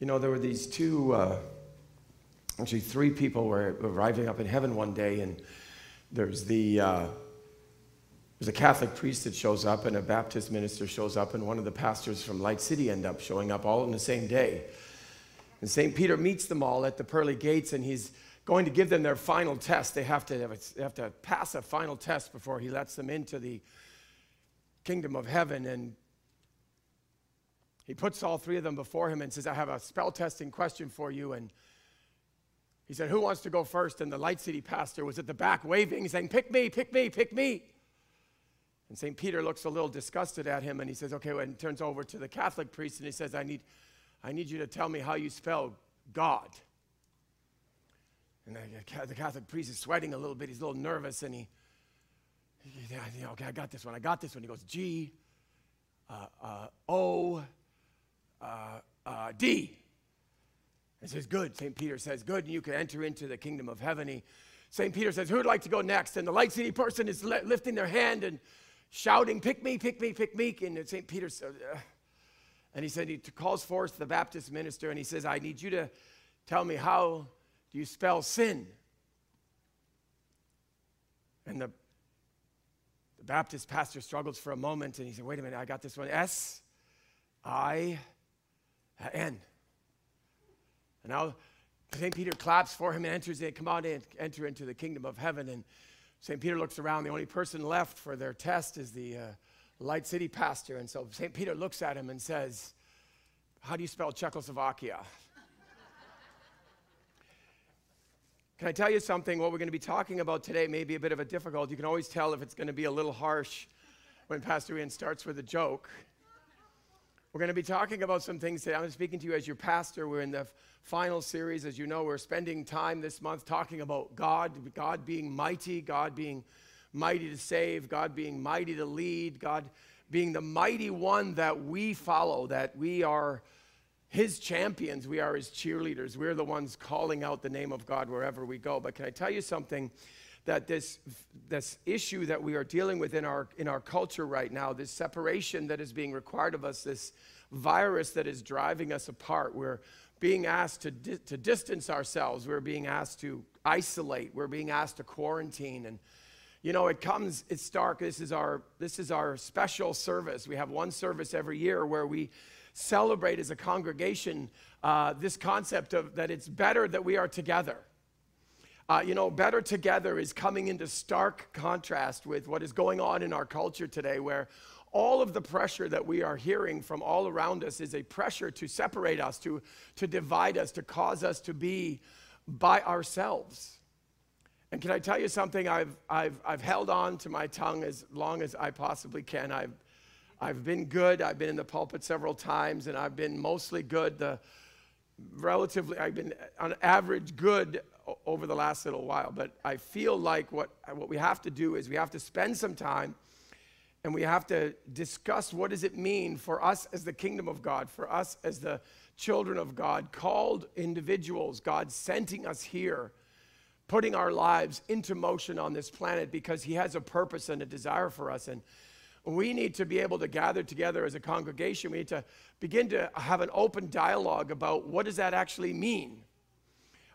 You know, there were these two, uh, actually, three people were arriving up in heaven one day, and there's the. Uh, there's a Catholic priest that shows up, and a Baptist minister shows up, and one of the pastors from Light City end up showing up all in the same day. And St. Peter meets them all at the pearly gates, and he's going to give them their final test. They have to, have, a, have to pass a final test before he lets them into the kingdom of heaven. And he puts all three of them before him and says, I have a spell testing question for you. And he said, Who wants to go first? And the Light City pastor was at the back waving, saying, Pick me, pick me, pick me. And St. Peter looks a little disgusted at him and he says, Okay, and turns over to the Catholic priest and he says, I need, I need you to tell me how you spell God. And the Catholic priest is sweating a little bit. He's a little nervous and he, he okay, I got this one. I got this one. He goes, G, uh, uh, O, uh, uh, D. It says, Good. St. Peter says, Good, and you can enter into the kingdom of heaven. He, St. Peter says, Who would like to go next? And the Light City person is lifting their hand and shouting, Pick me, pick me, pick me. And St. Peter says, uh, and he said, he calls forth the Baptist minister and he says, I need you to tell me how do you spell sin? And the, the Baptist pastor struggles for a moment and he said, Wait a minute, I got this one. S I And now St. Peter claps for him and enters in, come on in, enter into the kingdom of heaven. And St. Peter looks around. The only person left for their test is the uh, Light City pastor. And so St. Peter looks at him and says, How do you spell Czechoslovakia? Can I tell you something? What we're going to be talking about today may be a bit of a difficult. You can always tell if it's going to be a little harsh when Pastor Ian starts with a joke. We're going to be talking about some things today. I'm speaking to you as your pastor. We're in the final series. As you know, we're spending time this month talking about God, God being mighty, God being mighty to save, God being mighty to lead, God being the mighty one that we follow, that we are his champions, we are his cheerleaders. We're the ones calling out the name of God wherever we go. But can I tell you something? That this, this issue that we are dealing with in our, in our culture right now, this separation that is being required of us, this virus that is driving us apart, we're being asked to, di- to distance ourselves, we're being asked to isolate, we're being asked to quarantine. And you know, it comes, it's dark. This is our this is our special service. We have one service every year where we celebrate as a congregation uh, this concept of that it's better that we are together. Uh, you know, better together is coming into stark contrast with what is going on in our culture today, where all of the pressure that we are hearing from all around us is a pressure to separate us, to, to divide us, to cause us to be by ourselves. And can I tell you something? I've, I've, I've held on to my tongue as long as I possibly can. I've, I've been good. I've been in the pulpit several times, and I've been mostly good. The relatively, I've been on average good over the last little while. But I feel like what, what we have to do is we have to spend some time and we have to discuss what does it mean for us as the kingdom of God, for us as the children of God, called individuals, God sending us here putting our lives into motion on this planet because He has a purpose and a desire for us. And we need to be able to gather together as a congregation. We need to begin to have an open dialogue about what does that actually mean?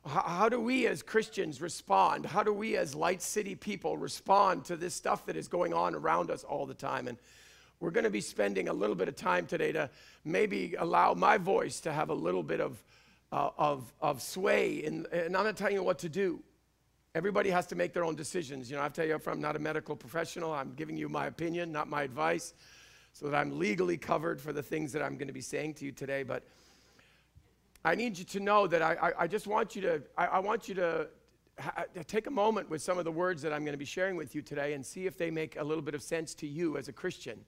How, do we as Christians respond? How do we as Light City people respond to this stuff that is going on around us all the time? And we're going to be spending a little bit of time today to maybe allow my voice to have a little bit of, uh, of, of sway. In, and I'm not telling you what to do. Everybody has to make their own decisions. You know, I tell you I'm not a medical professional. I'm giving you my opinion, not my advice, so that I'm legally covered for the things that I'm going to be saying to you today. But I need you to know that I, I, I just want you to, I, I want you to ha- take a moment with some of the words that I'm going to be sharing with you today and see if they make a little bit of sense to you as a Christian.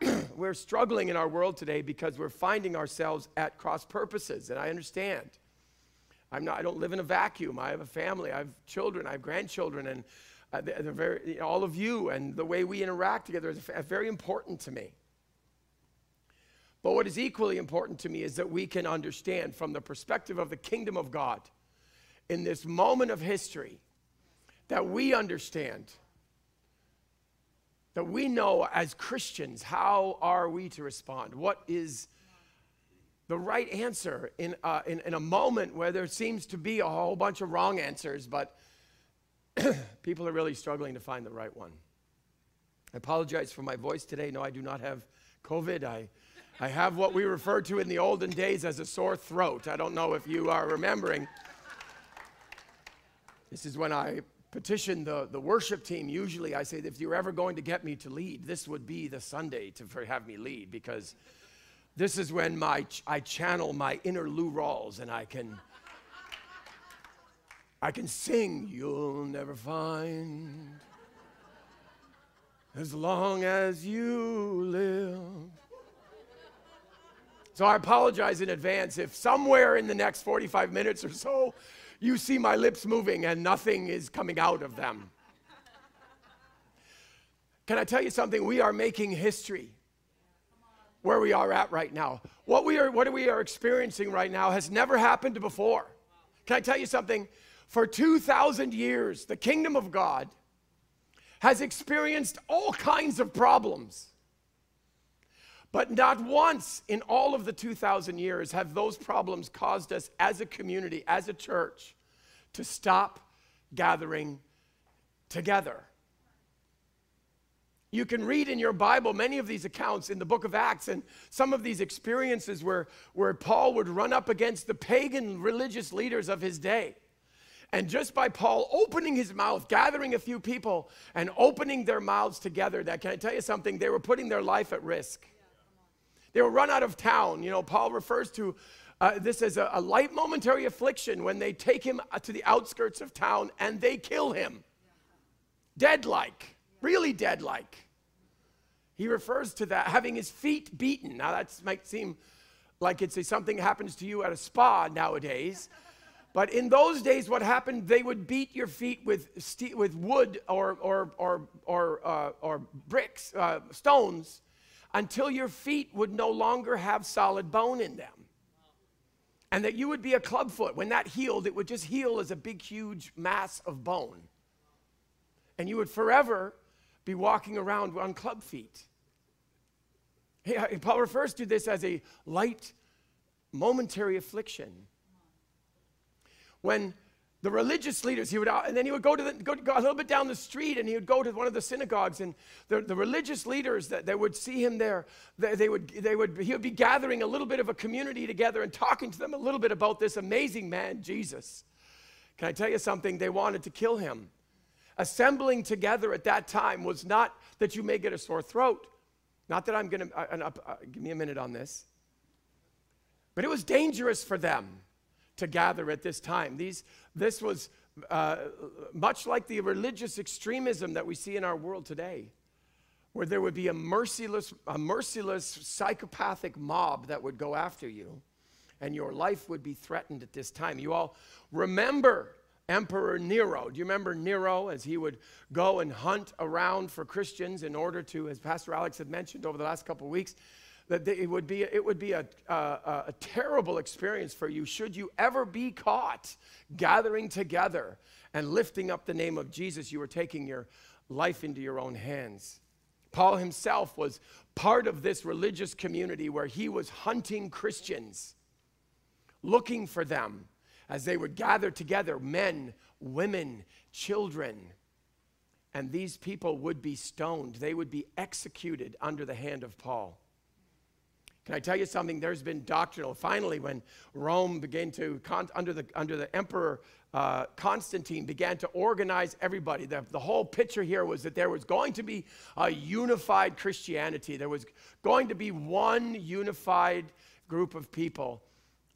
we're struggling in our world today because we're finding ourselves at cross purposes, and I understand. I'm not, I don't live in a vacuum. I have a family, I have children, I have grandchildren, and uh, they're, they're very, all of you and the way we interact together is very important to me. But what is equally important to me is that we can understand from the perspective of the kingdom of God in this moment of history that we understand that we know as Christians how are we to respond? What is the right answer in, uh, in, in a moment where there seems to be a whole bunch of wrong answers, but people are really struggling to find the right one. I apologize for my voice today. No, I do not have COVID. I, I have what we referred to in the olden days as a sore throat. I don't know if you are remembering. This is when I petition the, the worship team. Usually I say, if you're ever going to get me to lead, this would be the Sunday to have me lead because this is when my, I channel my inner Lou Rawls and I can, I can sing, You'll Never Find as long as you live. So I apologize in advance if somewhere in the next 45 minutes or so you see my lips moving and nothing is coming out of them. Can I tell you something? We are making history where we are at right now. What we are, what we are experiencing right now has never happened before. Can I tell you something? For 2,000 years, the kingdom of God has experienced all kinds of problems. But not once in all of the 2,000 years have those problems caused us as a community, as a church, to stop gathering together. You can read in your Bible many of these accounts in the book of Acts and some of these experiences where, where Paul would run up against the pagan religious leaders of his day. And just by Paul opening his mouth, gathering a few people, and opening their mouths together, that can I tell you something? They were putting their life at risk. They were run out of town. You know, Paul refers to uh, this as a, a light momentary affliction when they take him uh, to the outskirts of town and they kill him. Dead like, really dead like. He refers to that, having his feet beaten. Now, that might seem like it's a, something happens to you at a spa nowadays. But in those days, what happened, they would beat your feet with, with wood or, or, or, or, uh, or bricks, uh, stones, until your feet would no longer have solid bone in them. And that you would be a clubfoot. When that healed, it would just heal as a big, huge mass of bone. And you would forever be walking around on club feet. Uh, Paul refers to this as a light, momentary affliction when the religious leaders, he would, and then he would go to the, go, go, a little bit down the street and he would go to one of the synagogues and the, the religious leaders that they would see him there, they, they, would, they would, he would be gathering a little bit of a community together and talking to them a little bit about this amazing man, Jesus. Can I tell you something? They wanted to kill him. Assembling together at that time was not that you may get a sore throat. Not that I'm going to, uh, uh, uh, give me a minute on this. But it was dangerous for them to gather at this time. These, this was uh, much like the religious extremism that we see in our world today, where there would be a merciless, a merciless psychopathic mob that would go after you, and your life would be threatened at this time. You all remember Emperor Nero. Do you remember Nero as he would go and hunt around for Christians in order to, as Pastor Alex had mentioned over the last couple of weeks, that it would be, it would be a, a, a terrible experience for you should you ever be caught gathering together and lifting up the name of Jesus. You were taking your life into your own hands. Paul himself was part of this religious community where he was hunting Christians, looking for them as they would gather together men, women, children. And these people would be stoned, they would be executed under the hand of Paul. Can I tell you something? There's been doctrinal. Finally, when Rome began to, under the, under the emperor uh, Constantine, began to organize everybody, the, the whole picture here was that there was going to be a unified Christianity. There was going to be one unified group of people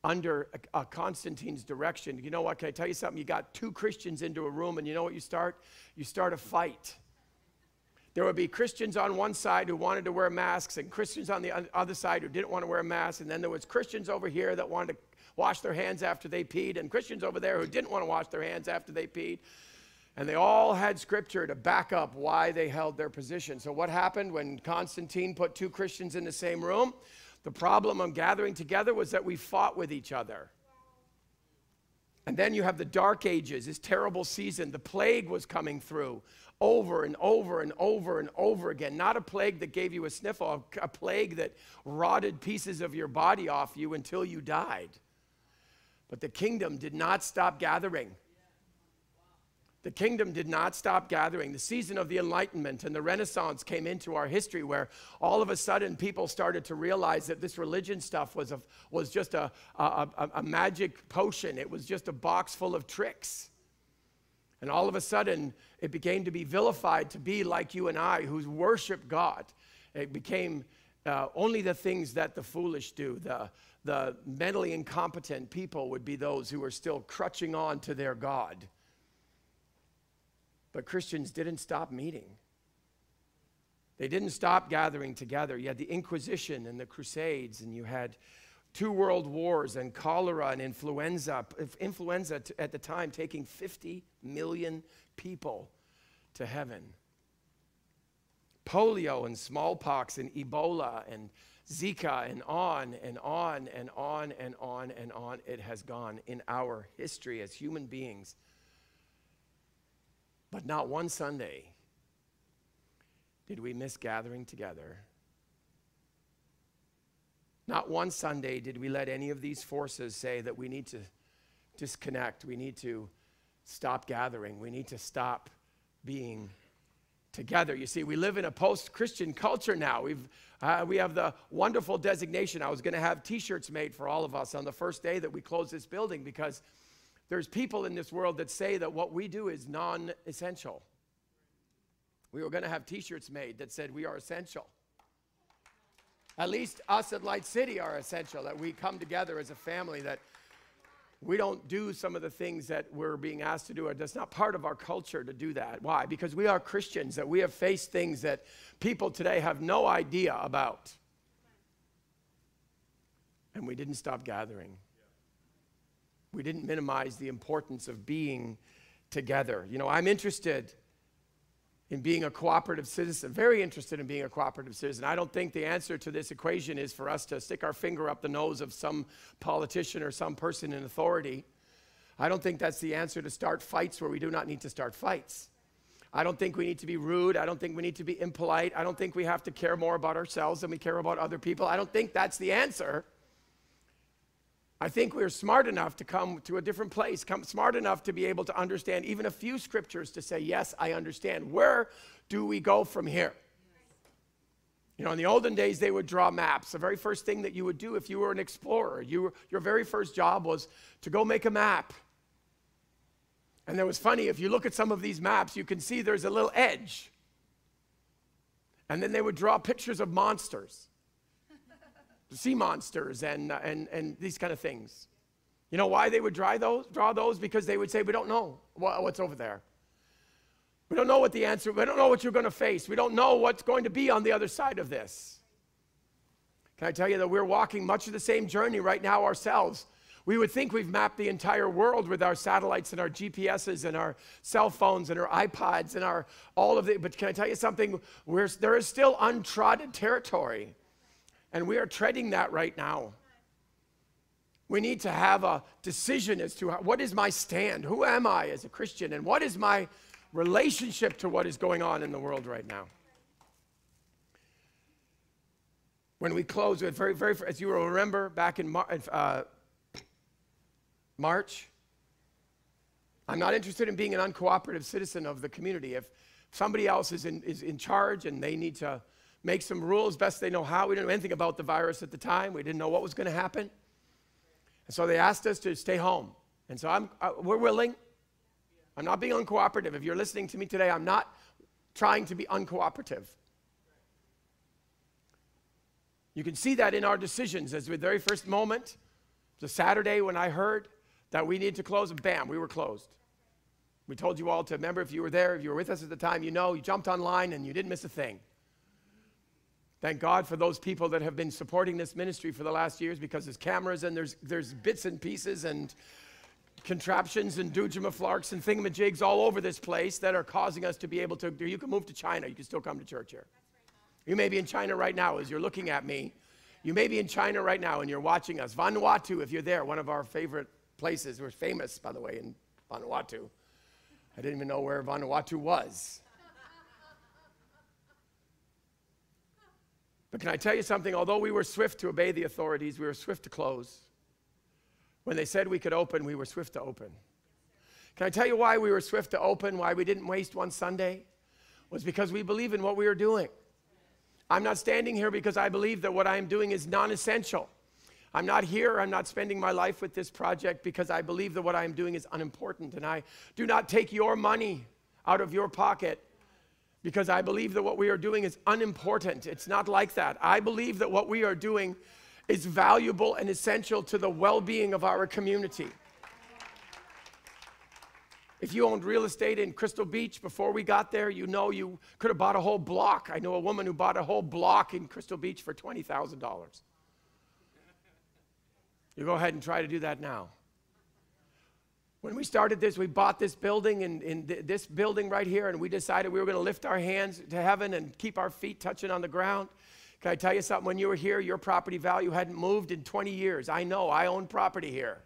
under uh, Constantine's direction. You know what? Can I tell you something? You got two Christians into a room, and you know what you start? You start a fight there would be Christians on one side who wanted to wear masks and Christians on the other side who didn't want to wear masks. And then there was Christians over here that wanted to wash their hands after they peed and Christians over there who didn't want to wash their hands after they peed. And they all had scripture to back up why they held their position. So, what happened when Constantine put two Christians in the same room? The problem of gathering together was that we fought with each other. And then you have the dark ages, this terrible season. The plague was coming through over and over and over and over again. Not a plague that gave you a sniffle, a plague that rotted pieces of your body off you until you died. But the kingdom did not stop gathering. The kingdom did not stop gathering. The season of the Enlightenment and the Renaissance came into our history where all of a sudden people started to realize that this religion stuff was, a, was just a, a, a, a magic potion, it was just a box full of tricks. And all of a sudden, it began to be vilified to be like you and I who worship God. It became uh, only the things that the foolish do. The, the mentally incompetent people would be those who are still crutching on to their God. But Christians didn't stop meeting. They didn't stop gathering together. You had the Inquisition and the Crusades, and you had two world wars and cholera and influenza. Influenza at the time taking 50 million people to heaven. Polio and smallpox and Ebola and Zika and on and on and on and on and on it has gone in our history as human beings. But not one Sunday did we miss gathering together. Not one Sunday did we let any of these forces say that we need to disconnect, we need to stop gathering, we need to stop being together. You see, we live in a post Christian culture now. We've, uh, we have the wonderful designation. I was going to have t shirts made for all of us on the first day that we close this building because there's people in this world that say that what we do is non essential. We were going to have t shirts made that said we are essential. At least us at Light City are essential, that we come together as a family, that we don't do some of the things that we're being asked to do. That's not part of our culture to do that. Why? Because we are Christians, that we have faced things that people today have no idea about. And we didn't stop gathering. We didn't minimize the importance of being together. You know, I'm interested in being a cooperative citizen, very interested in being a cooperative citizen. I don't think the answer to this equation is for us to stick our finger up the nose of some politician or some person in authority. I don't think that's the answer to start fights where we do not need to start fights. I don't think we need to be rude. I don't think we need to be impolite. I don't think we have to care more about ourselves than we care about other people. I don't think that's the answer. I think we're smart enough to come to a different place, come smart enough to be able to understand even a few scriptures to say, Yes, I understand. Where do we go from here? You know, in the olden days, they would draw maps. The very first thing that you would do if you were an explorer, you were, your very first job was to go make a map. And it was funny, if you look at some of these maps, you can see there's a little edge. And then they would draw pictures of monsters sea monsters and, uh, and, and these kind of things. You know why they would draw those? Draw those because they would say, We don't know what's over there. We don't know what the answer, we don't know what you're going to face. We don't know what's going to be on the other side of this. Can I tell you that we're walking much of the same journey right now ourselves? We would think we've mapped the entire world with our satellites and our GPSs and our cell phones and our iPods and our all of the. But can I tell you something? We're, there is still untrodden territory. And we are treading that right now. We need to have a decision as to how, what is my stand? Who am I as a Christian? And what is my relationship to what is going on in the world right now? When we close with very, very, as you will remember, back in Mar- uh, March, I'm not interested in being an uncooperative citizen of the community. If somebody else is in, is in charge and they need to make some rules best they know how. We didn't know anything about the virus at the time. We didn't know what was going to happen. And so they asked us to stay home. And so I'm, uh, we're willing. I'm not being uncooperative. If you're listening to me today, I'm not trying to be uncooperative. You can see that in our decisions. As the very first moment, the Saturday when I heard that we needed to close, bam, we were closed. We told you all to remember if you were there, if you were with us at the time, you know, you jumped online and you didn't miss a thing. Thank God for those people that have been supporting this ministry for the last years because there's cameras and there's, there's bits and pieces and contraptions and doojumaflarks and thingamajigs all over this place that are causing us to be able to. You can move to China, you can still come to church here. You may be in China right now as you're looking at me. You may be in China right now and you're watching us. Vanuatu, if you're there, one of our favorite places. We're famous, by the way, in Vanuatu. I didn't even know where Vanuatu was. But can I tell you something? Although we were swift to obey the authorities, we were swift to close. When they said we could open, we were swift to open. Can I tell you why we were swift to open, why we didn't waste one Sunday? Was because we believe in what we are doing. I'm not standing here because I believe that what I'm doing is non essential. I'm not here, I'm not spending my life with this project because I believe that what I'm doing is unimportant. And I do not take your money out of your pocket because I believe that what we are doing is unimportant. It's not like that. I believe that what we are doing is valuable and essential to the well being of our community. If you owned real estate in Crystal Beach before we got there, you know you could have bought a whole block. I know a woman who bought a whole block in Crystal Beach for $20,000. You go ahead and try to do that now. When we started this, we bought this building in, in th- this building right here, and we decided we were going to lift our hands to heaven and keep our feet touching on the ground. Can I tell you something? When you were here, your property value hadn't moved in 20 years. I know, I own property here.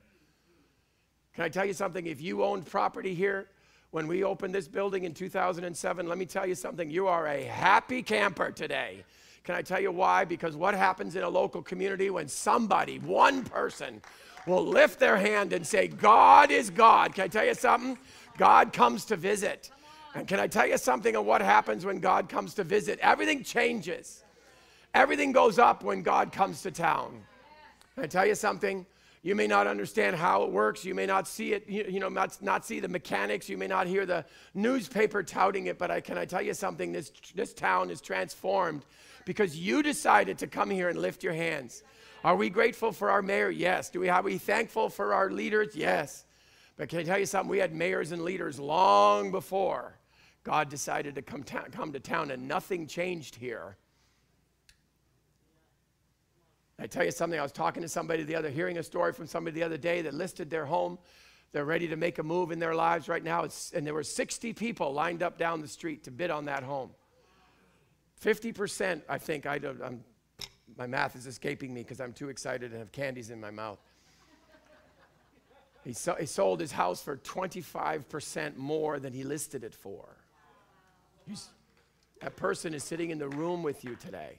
Can I tell you something? If you owned property here when we opened this building in 2007, let me tell you something. You are a happy camper today. Can I tell you why? Because what happens in a local community when somebody, one person, will lift their hand and say, God is God. Can I tell you something? God comes to visit. And can I tell you something of what happens when God comes to visit? Everything changes. Everything goes up when God comes to town. Can I tell you something? You may not understand how it works. You may not see it, you, know, not, not see the mechanics. You may not hear the newspaper touting it, but I, can I tell you something? This, this town is transformed because you decided to come here and lift your hands. Are we grateful for our mayor? Yes. Do we are we thankful for our leaders? Yes. But can I tell you something? We had mayors and leaders long before God decided to come, ta- come to town, and nothing changed here. I tell you something, I was talking to somebody the other, hearing a story from somebody the other day that listed their home. They're ready to make a move in their lives right now. And there were 60 people lined up down the street to bid on that home. 50%, I think, I don't, I'm my math is escaping me because I'm too excited and have candies in my mouth. He, so, he sold his house for 25% more than he listed it for. That person is sitting in the room with you today.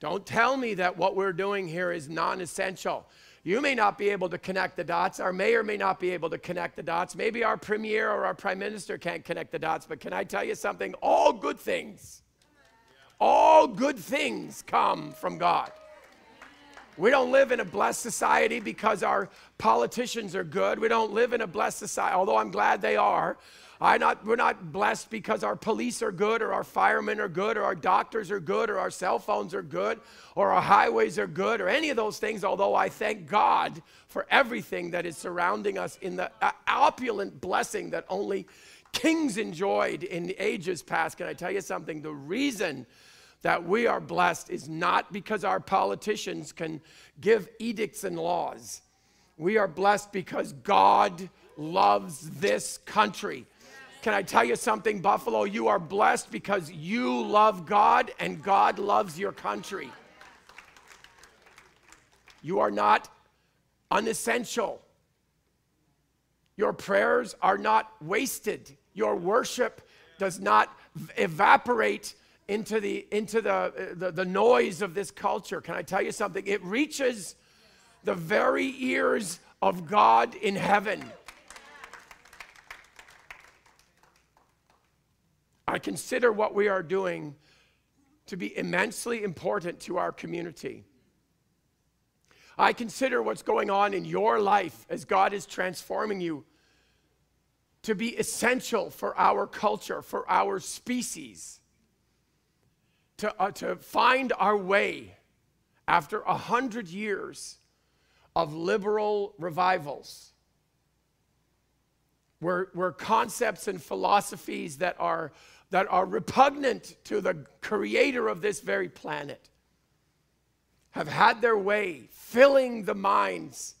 Don't tell me that what we're doing here is non essential. You may not be able to connect the dots. Our mayor may not be able to connect the dots. Maybe our premier or our prime minister can't connect the dots. But can I tell you something? All good things all good things come from God. We don't live in a blessed society because our politicians are good. We don't live in a blessed society, although I'm glad they are. I not, we're not blessed because our police are good or our firemen are good or our doctors are good or our cell phones are good or our highways are good or any of those things, although I thank God for everything that is surrounding us in the uh, opulent blessing that only kings enjoyed in ages past. Can I tell you something? The reason that we are blessed is not because our politicians can give edicts and laws. We are blessed because God loves this country. Can I tell you something, Buffalo? You are blessed because you love God and God loves your country. You are not unessential. Your prayers are not wasted. Your worship does not evaporate into the, into the, the, the noise of this culture. Can I tell you something? It reaches the very ears of God in heaven. I consider what we are doing to be immensely important to our community. I consider what's going on in your life as God is transforming you to be essential for our culture, for our species to, uh, to find our way after a hundred years of liberal revivals, where, where concepts and philosophies that are, that are repugnant to the creator of this very planet have had their way, filling the minds,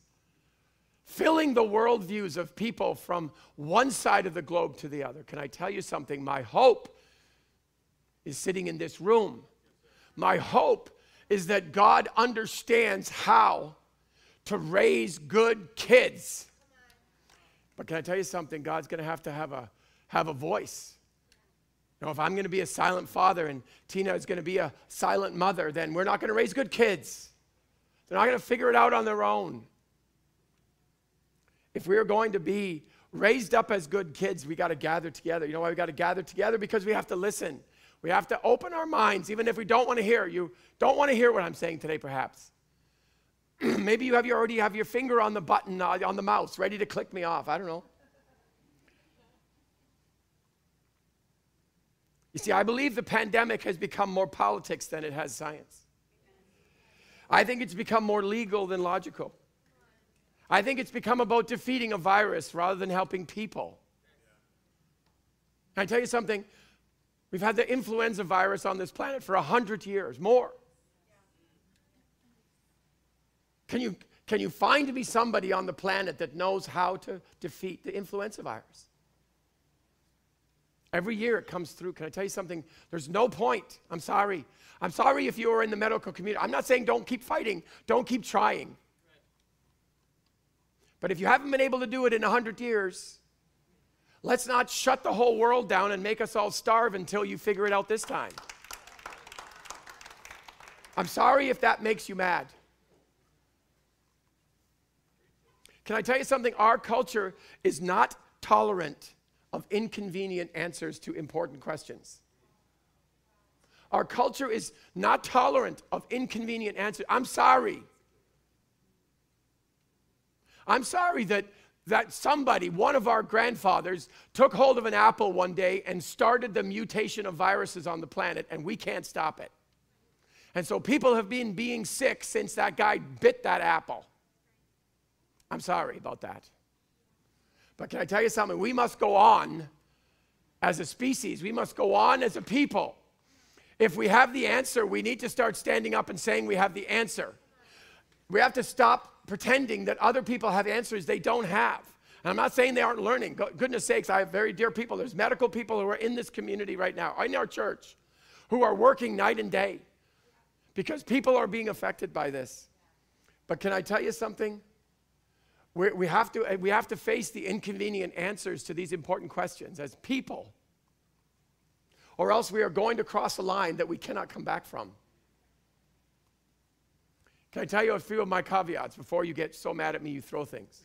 filling the worldviews of people from one side of the globe to the other. Can I tell you something? My hope is sitting in this room. My hope is that God understands how to raise good kids. But can I tell you something? God's going to have to have a, have a voice. Know, if I'm going to be a silent father and Tina is going to be a silent mother, then we're not going to raise good kids. They're not going to figure it out on their own. If we are going to be raised up as good kids, we got to gather together. You know why we got to gather together? Because we have to listen. We have to open our minds, even if we don't want to hear. You don't want to hear what I'm saying today, perhaps. Maybe you have you already have your finger on the button uh, on the mouse, ready to click me off. I don't know. You see, I believe the pandemic has become more politics than it has science. I think it's become more legal than logical. I think it's become about defeating a virus rather than helping people. Can I tell you something? We've had the influenza virus on this planet for 100 years, more. Can you, can you find me somebody on the planet that knows how to defeat the influenza virus? Every year it comes through. Can I tell you something? There's no point. I'm sorry. I'm sorry if you are in the medical community. I'm not saying don't keep fighting, don't keep trying. But if you haven't been able to do it in 100 years, let's not shut the whole world down and make us all starve until you figure it out this time. I'm sorry if that makes you mad. Can I tell you something? Our culture is not tolerant of inconvenient answers to important questions. Our culture is not tolerant of inconvenient answers. I'm sorry. I'm sorry that, that somebody, one of our grandfathers, took hold of an apple one day and started the mutation of viruses on the planet, and we can't stop it. And so people have been being sick since that guy bit that apple. I'm sorry about that. But can I tell you something? We must go on as a species, we must go on as a people. If we have the answer, we need to start standing up and saying we have the answer. We have to stop pretending that other people have answers they don't have. And I'm not saying they aren't learning. Goodness sakes, I have very dear people. There's medical people who are in this community right now, in our church, who are working night and day because people are being affected by this. But can I tell you something? We're, we have, to, we have to face the inconvenient answers to these important questions as people, or else we are going to cross a line that we cannot come back from. Can I tell you a few of my caveats before you get so mad at me you throw things?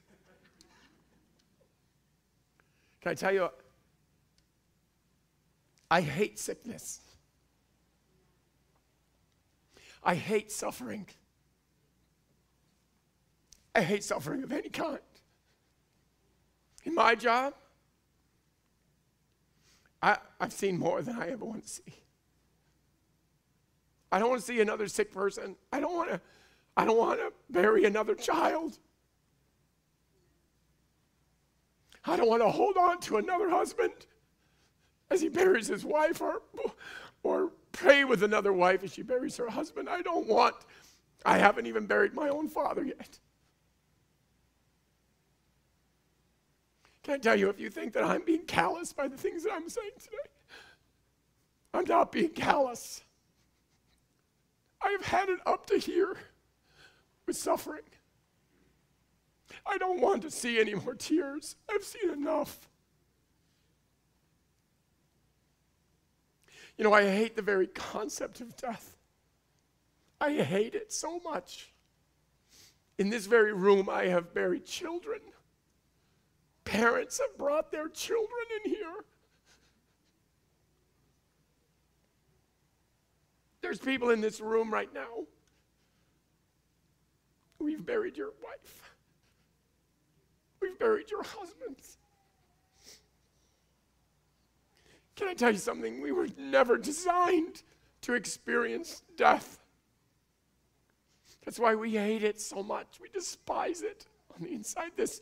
Can I tell you? I hate sickness. I hate suffering. I hate suffering of any kind. In my job, I, have seen more than I ever want to see. I don't want to see another sick person. I don't want to I don't want to bury another child. I don't want to hold on to another husband as he buries his wife or, or pray with another wife as she buries her husband. I don't want, I haven't even buried my own father yet. Can I tell you, if you think that I'm being callous by the things that I'm saying today, I'm not being callous. I have had it up to here with suffering. I don't want to see any more tears. I've seen enough. You know, I hate the very concept of death. I hate it so much. In this very room, I have buried children. Parents have brought their children in here. There's people in this room right now We've buried your wife. We've buried your husbands. Can I tell you something? We were never designed to experience death. That's why we hate it so much. We despise it on the inside. This,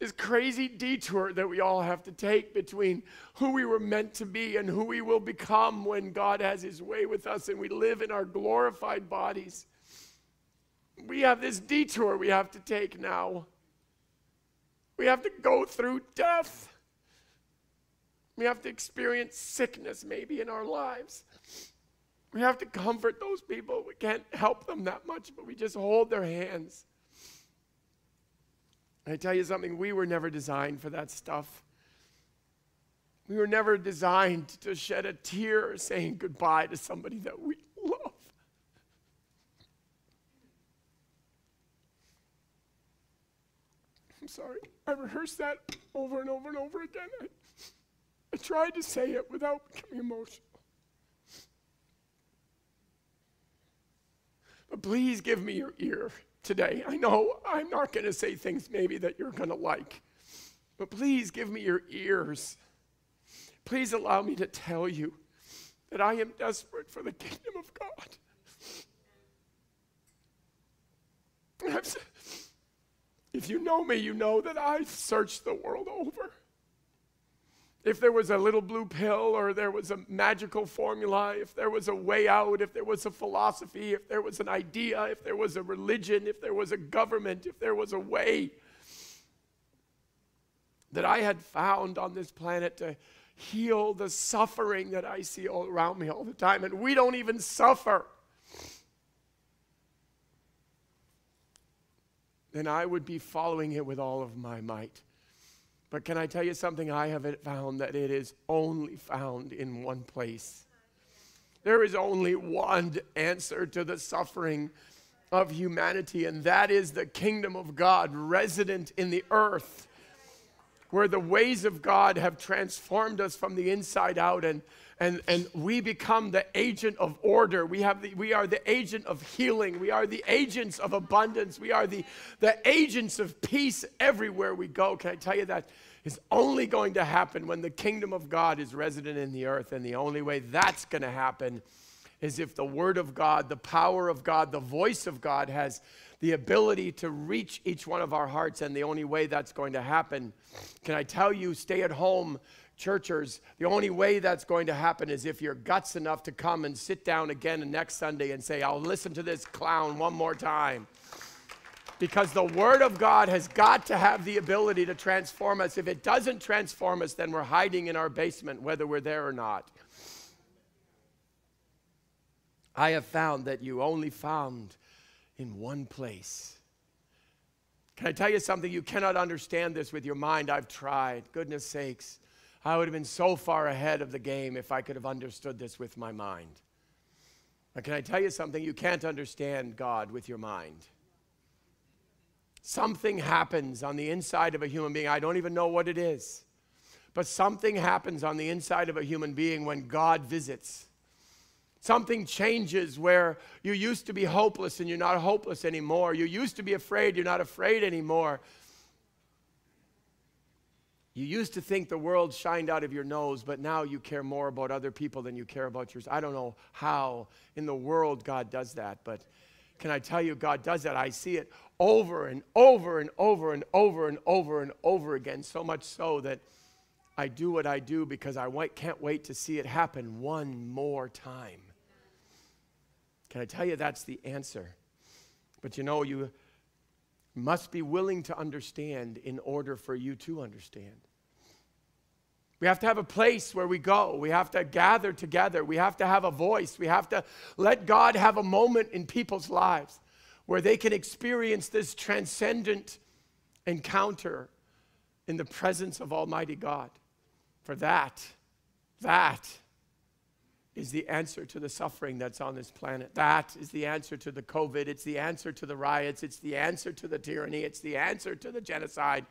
this crazy detour that we all have to take between who we were meant to be and who we will become when God has His way with us and we live in our glorified bodies we have this detour we have to take now. We have to go through death. We have to experience sickness maybe in our lives. We have to comfort those people. We can't help them that much, but we just hold their hands. I tell you something, we were never designed for that stuff. We were never designed to shed a tear saying goodbye to somebody that we love. I'm sorry. I rehearsed that over and over and over again. I, I tried to say it without becoming emotional. But please give me your ear today. I know I'm not going to say things maybe that you're going to like, but please give me your ears. Please allow me to tell you that I am desperate for the kingdom of God. If you know me, you know that I've searched the world over. If there was a little blue pill or there was a magical formula, if there was a way out, if there was a philosophy, if there was an idea, if there was a religion, if there was a government, if there was a way that I had found on this planet to heal the suffering that I see all around me all the time, and we don't even suffer. Then I would be following it with all of my might. But can I tell you something? I have found that it is only found in one place. There is only one answer to the suffering of humanity, and that is the kingdom of God resident in the earth, where the ways of God have transformed us from the inside out and and, and we become the agent of order. We, have the, we are the agent of healing. We are the agents of abundance. We are the, the agents of peace everywhere we go. Can I tell you that is only going to happen when the kingdom of God is resident in the earth. And the only way that's going to happen is if the word of God, the power of God, the voice of God has the ability to reach each one of our hearts. And the only way that's going to happen, can I tell you, stay at home churchers, the only way that's going to happen is if you're guts enough to come and sit down again next Sunday and say, I'll listen to this clown one more time. Because the Word of God has got to have the ability to transform us. If it doesn't transform us, then we're hiding in our basement, whether we're there or not. I have found that you only found in one place. Can I tell you something? You cannot understand this with your mind. I've tried. Goodness sakes. I would have been so far ahead of the game if I could have understood this with my mind. Can I tell you something? You can't understand God with your mind. Something happens on the inside of a human being. I don't even know what it is. But something happens on the inside of a human being when God visits. Something changes where you used to be hopeless and you're not hopeless anymore. You used to be afraid, you're not afraid anymore. You used to think the world shined out of your nose, but now you care more about other people than you care about yours. I don't know how in the world God does that, but can I tell you, God does that? I see it over and over and over and over and over and over again, so much so that I do what I do because I can't wait to see it happen one more time. Can I tell you that's the answer? But you know, you must be willing to understand in order for you to understand. We have to have a place where we go. We have to gather together. We have to have a voice. We have to let God have a moment in people's lives where they can experience this transcendent encounter in the presence of Almighty God. For that, that is the answer to the suffering that's on this planet. That is the answer to the COVID. It's the answer to the riots. It's the answer to the tyranny. It's the answer to the genocide.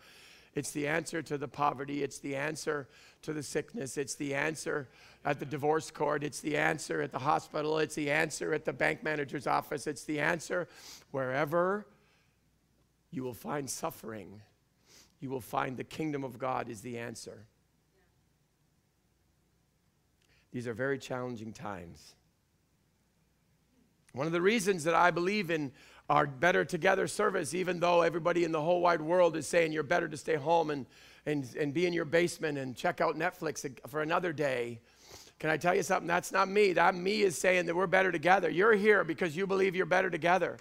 It's the answer to the poverty. It's the answer to the sickness. It's the answer at the divorce court. It's the answer at the hospital. It's the answer at the bank manager's office. It's the answer wherever you will find suffering, you will find the kingdom of God is the answer. These are very challenging times. One of the reasons that I believe in our Better Together service, even though everybody in the whole wide world is saying you're better to stay home and, and, and be in your basement and check out Netflix for another day. Can I tell you something? That's not me. That me is saying that we're better together. You're here because you believe you're better together.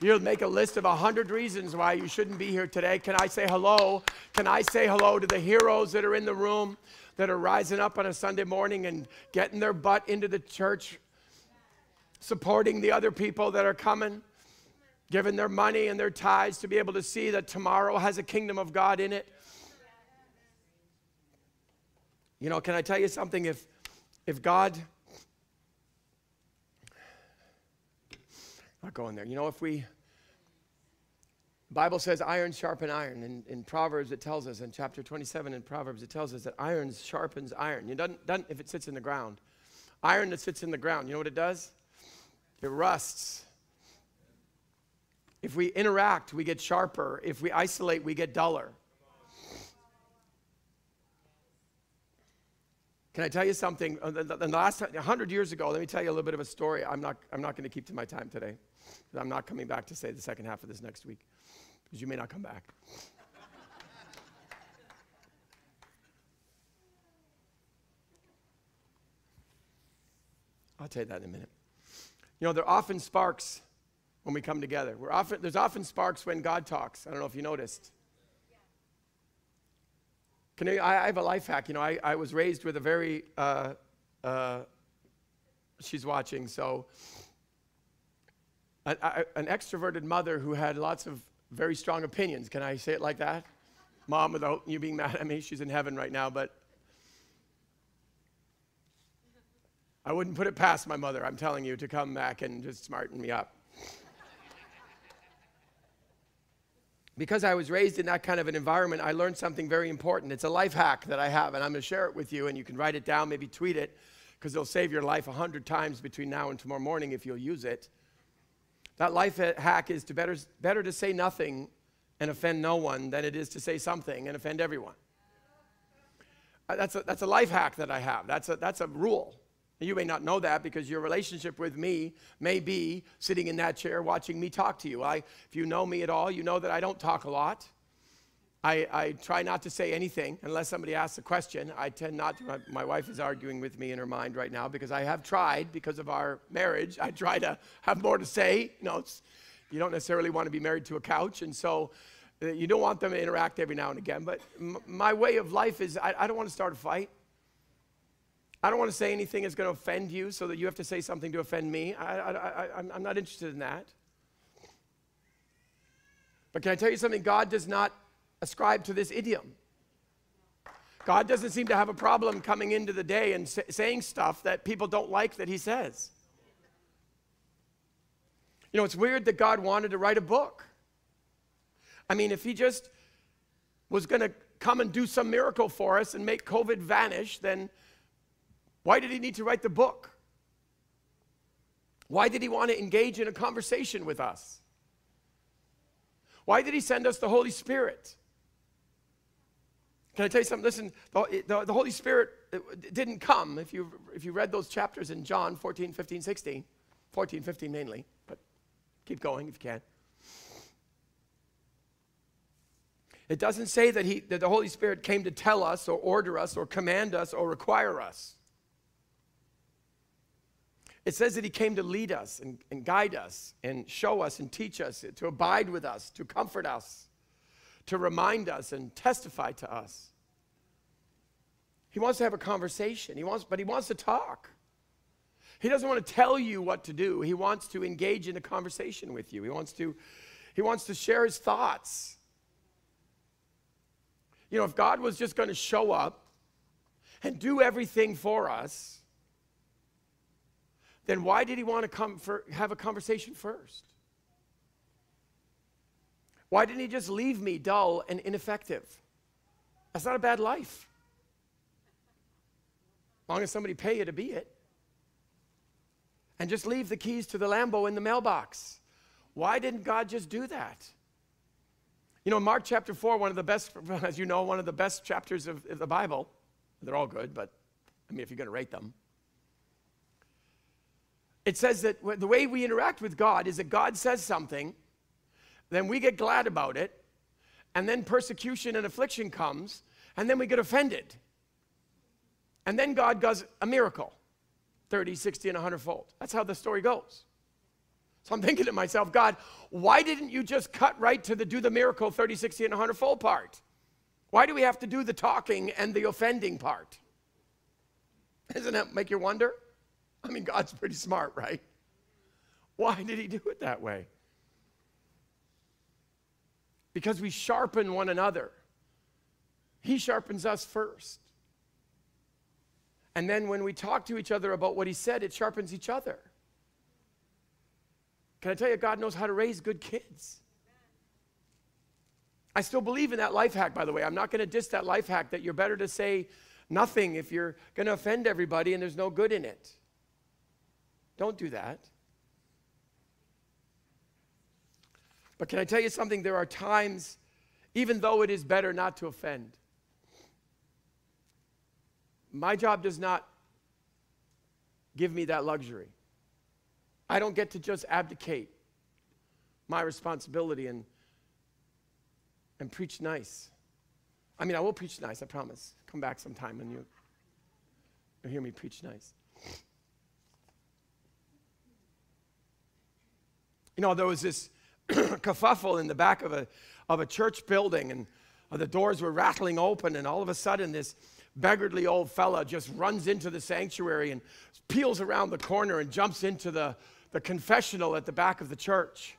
You'll make a list of a hundred reasons why you shouldn't be here today. Can I say hello? Can I say hello to the heroes that are in the room? That are rising up on a Sunday morning and getting their butt into the church, supporting the other people that are coming. giving their money and their tithes to be able to see that tomorrow has a kingdom of God in it. You know, can I tell you something? If, if God, not going there, you know, if we, Bible says iron sharpen iron. In, in Proverbs, it tells us, in chapter 27 in Proverbs, it tells us that iron sharpens iron. You doesn't, doesn't if it sits in the ground. Iron that sits in the ground, you know what it does? It rusts. If we interact, we get sharper. If we isolate, we get duller. Can I tell you something? Uh, the last 100 years ago, let me tell you a little bit of a story. I'm not, I'm not going to keep to my time today. I'm not coming back to say the second half of this next week because you may not come back. I'll tell you that in a minute. You know, there are often sparks when we come together. We're often, there's often sparks when God talks. I don't know if you noticed. Can I, I have a life hack. You know, I, I was raised with a very, uh, uh, she's watching, so an extroverted mother who had lots of very strong opinions. Can I say it like that? Mom, without you being mad at me, she's in heaven right now, but I wouldn't put it past my mother, I'm telling you, to come back and just smarten me up. because I was raised in that kind of an environment, I learned something very important. It's a life hack that I have, and I'm going to share it with you, and you can write it down, maybe tweet it, because it'll save your life a hundred times between now and tomorrow morning if you'll use it. That life hack is to better, better to say nothing and offend no one than it is to say something and offend everyone. Uh, that's a, that's a life hack that I have. That's a, that's a rule. You may not know that because your relationship with me may be sitting in that chair watching me talk to you. I, if you know me at all, you know that I don't talk a lot. I, I try not to say anything unless somebody asks a question. I tend not to. My, my, wife is arguing with me in her mind right now because I have tried, because of our marriage, I try to have more to say. You know, you don't necessarily want to be married to a couch, and so uh, you don't want them to interact every now and again. But m- my way of life is I, I don't want to start a fight. I don't want to say anything that's going to offend you so that you have to say something to offend me. I, am not interested in that. But can I tell you something? God does not ascribe to this idiom. God doesn't seem to have a problem coming into the day and sa- saying stuff that people don't like that He says. You know, it's weird that God wanted to write a book. I mean, if He just was going to come and do some miracle for us and make COVID vanish, then why did he need to write the book? Why did he want to engage in a conversation with us? Why did he send us the Holy Spirit? Can I tell you something? Listen, the, the, the Holy Spirit uh, didn't come. If you, if you read those chapters in John 14, 15, 16, 14, 15 mainly, but keep going if you can. It doesn't say that, he, that the Holy Spirit came to tell us or order us or command us or require us. It says that he came to lead us and, and guide us and show us and teach us, to abide with us, to comfort us, to remind us and testify to us. He wants to have a conversation, he wants, but he wants to talk. He doesn't want to tell you what to do. He wants to engage in a conversation with you. He wants to, he wants to share his thoughts. You know, if God was just going to show up and do everything for us, then why did he want to come for, have a conversation first? Why didn't he just leave me dull and ineffective? That's not a bad life. Long as somebody pay you to be it. And just leave the keys to the Lambo in the mailbox. Why didn't God just do that? You know, Mark chapter 4, one of the best, as you know, one of the best chapters of, of the Bible. They're all good, but I mean, if you're going to rate them it says that the way we interact with God is that God says something, then we get glad about it, and then persecution and affliction comes, and then we get offended. And then God does a miracle 30, 60, and 100 fold. That's how the story goes. So I'm thinking to myself, God, why didn't you just cut right to the do the miracle 30, 60, and 100 fold part? Why do we have to do the talking and the offending part? Doesn't that make you wonder? I mean, God's pretty smart, right? Why did he do it that way? because we sharpen one another. He sharpens us first. And then when we talk to each other about what he said, it sharpens each other. Can I tell you, God knows how to raise good kids? I still believe in that life hack, by the way. I'm not going to diss that life hack that you're better to say nothing if you're going to offend everybody and there's no good in it. Don't do that. But can I tell you something? There are times, even though it is better not to offend, my job does not give me that luxury. I don't get to just abdicate my responsibility and, and preach nice. I mean, I will preach nice, I promise. Come back sometime and you, you'll hear me preach nice. You know, there was this kerfuffle in the back of a, of a church building, and uh, the doors were rattling open, and all of a sudden, this beggarly old fella just runs into the sanctuary and peels around the corner and jumps into the, the confessional at the back of the church.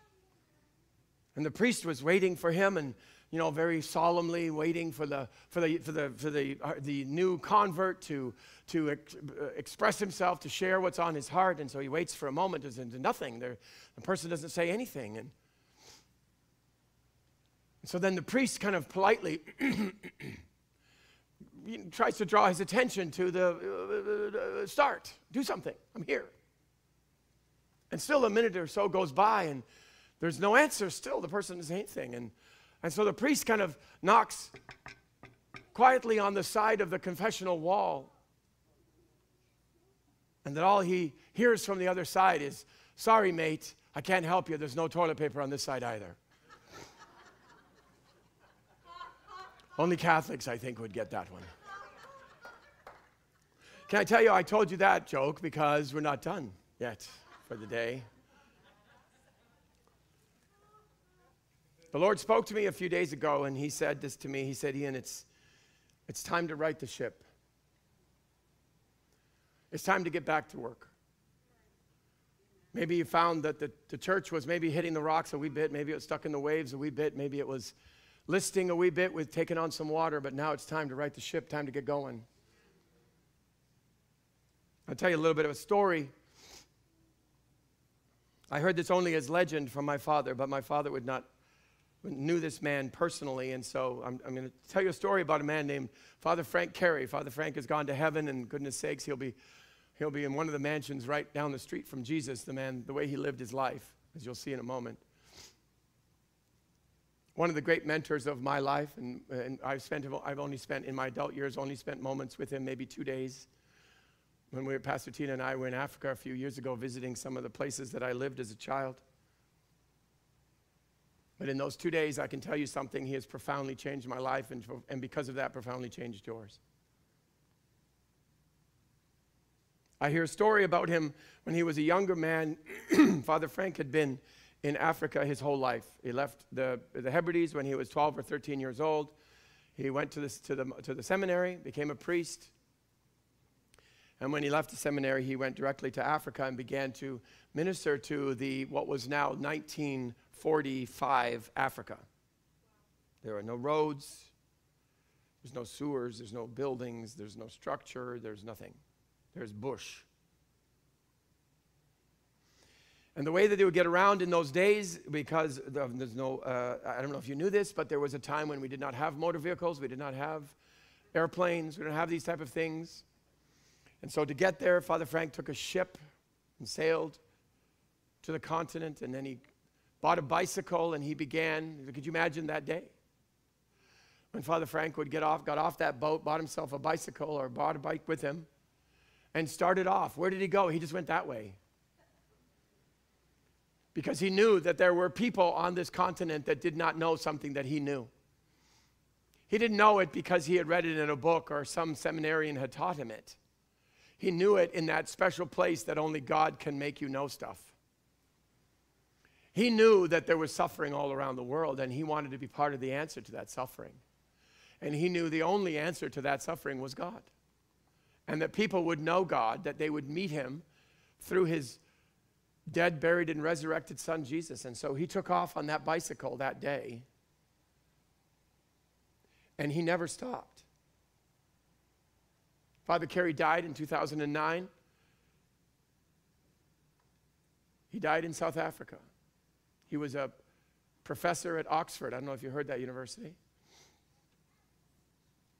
And the priest was waiting for him and, you know, very solemnly waiting for the, for the, for the, for the, uh, the new convert to, to ex- uh, express himself, to share what's on his heart. And so he waits for a moment and nothing. There, the person doesn't say anything. And so then the priest kind of politely tries to draw his attention to the uh, uh, start. Do something. I'm here. And still a minute or so goes by and there's no answer. Still, the person say anything. And, and so the priest kind of knocks quietly on the side of the confessional wall. And then all he hears from the other side is, Sorry, mate, I can't help you. There's no toilet paper on this side either. Only Catholics, I think, would get that one. Can I tell you, I told you that joke because we're not done yet for the day. The Lord spoke to me a few days ago, and He said this to me. He said, Ian, it's, it's time to right the ship. It's time to get back to work. Maybe you found that the, the church was maybe hitting the rocks a wee bit, maybe it was stuck in the waves a wee bit, maybe it was listing a wee bit with taking on some water, but now it's time to right the ship, time to get going. I'll tell you a little bit of a story. I heard this only as legend from my father, but my father would not knew this man personally, and so I'm, I'm going to tell you a story about a man named Father Frank Carey. Father Frank has gone to heaven, and goodness sakes, he'll be he'll be in one of the mansions right down the street from Jesus. The man, the way he lived his life, as you'll see in a moment one of the great mentors of my life, and, and I've, spent, I've only spent, in my adult years, only spent moments with him, maybe two days. When we were, Pastor Tina and I were in Africa a few years ago visiting some of the places that I lived as a child. But in those two days, I can tell you something, he has profoundly changed my life, and, and because of that, profoundly changed yours. I hear a story about him when he was a younger man. Father Frank had been in Africa his whole life. He left the, the Hebrides when he was 12 or 13 years old. He went to, this, to, the, to the seminary, became a priest. And when he left the seminary, he went directly to Africa and began to minister to the what was now 1945 Africa. There are no roads, there's no sewers, there's no buildings, there's no structure, there's nothing. There's bush. And the way that they would get around in those days, because there's no, uh, I don't know if you knew this, but there was a time when we did not have motor vehicles, we did not have airplanes, we didn't have these type of things. And so to get there, Father Frank took a ship and sailed to the continent, and then he bought a bicycle and he began. Could you imagine that day? When Father Frank would get off, got off that boat, bought himself a bicycle or bought a bike with him, and started off. Where did he go? He just went that way because he knew that there were people on this continent that did not know something that he knew. He didn't know it because he had read it in a book or some seminarian had taught him it. He knew it in that special place that only God can make you know stuff. He knew that there was suffering all around the world and he wanted to be part of the answer to that suffering. And he knew the only answer to that suffering was God. And that people would know God, that they would meet him through his dead, buried, and resurrected son Jesus. And so he took off on that bicycle that day And he never stopped. Father Carey died in 2009. He died in South Africa. He was a professor at Oxford. I don't know if you heard that university.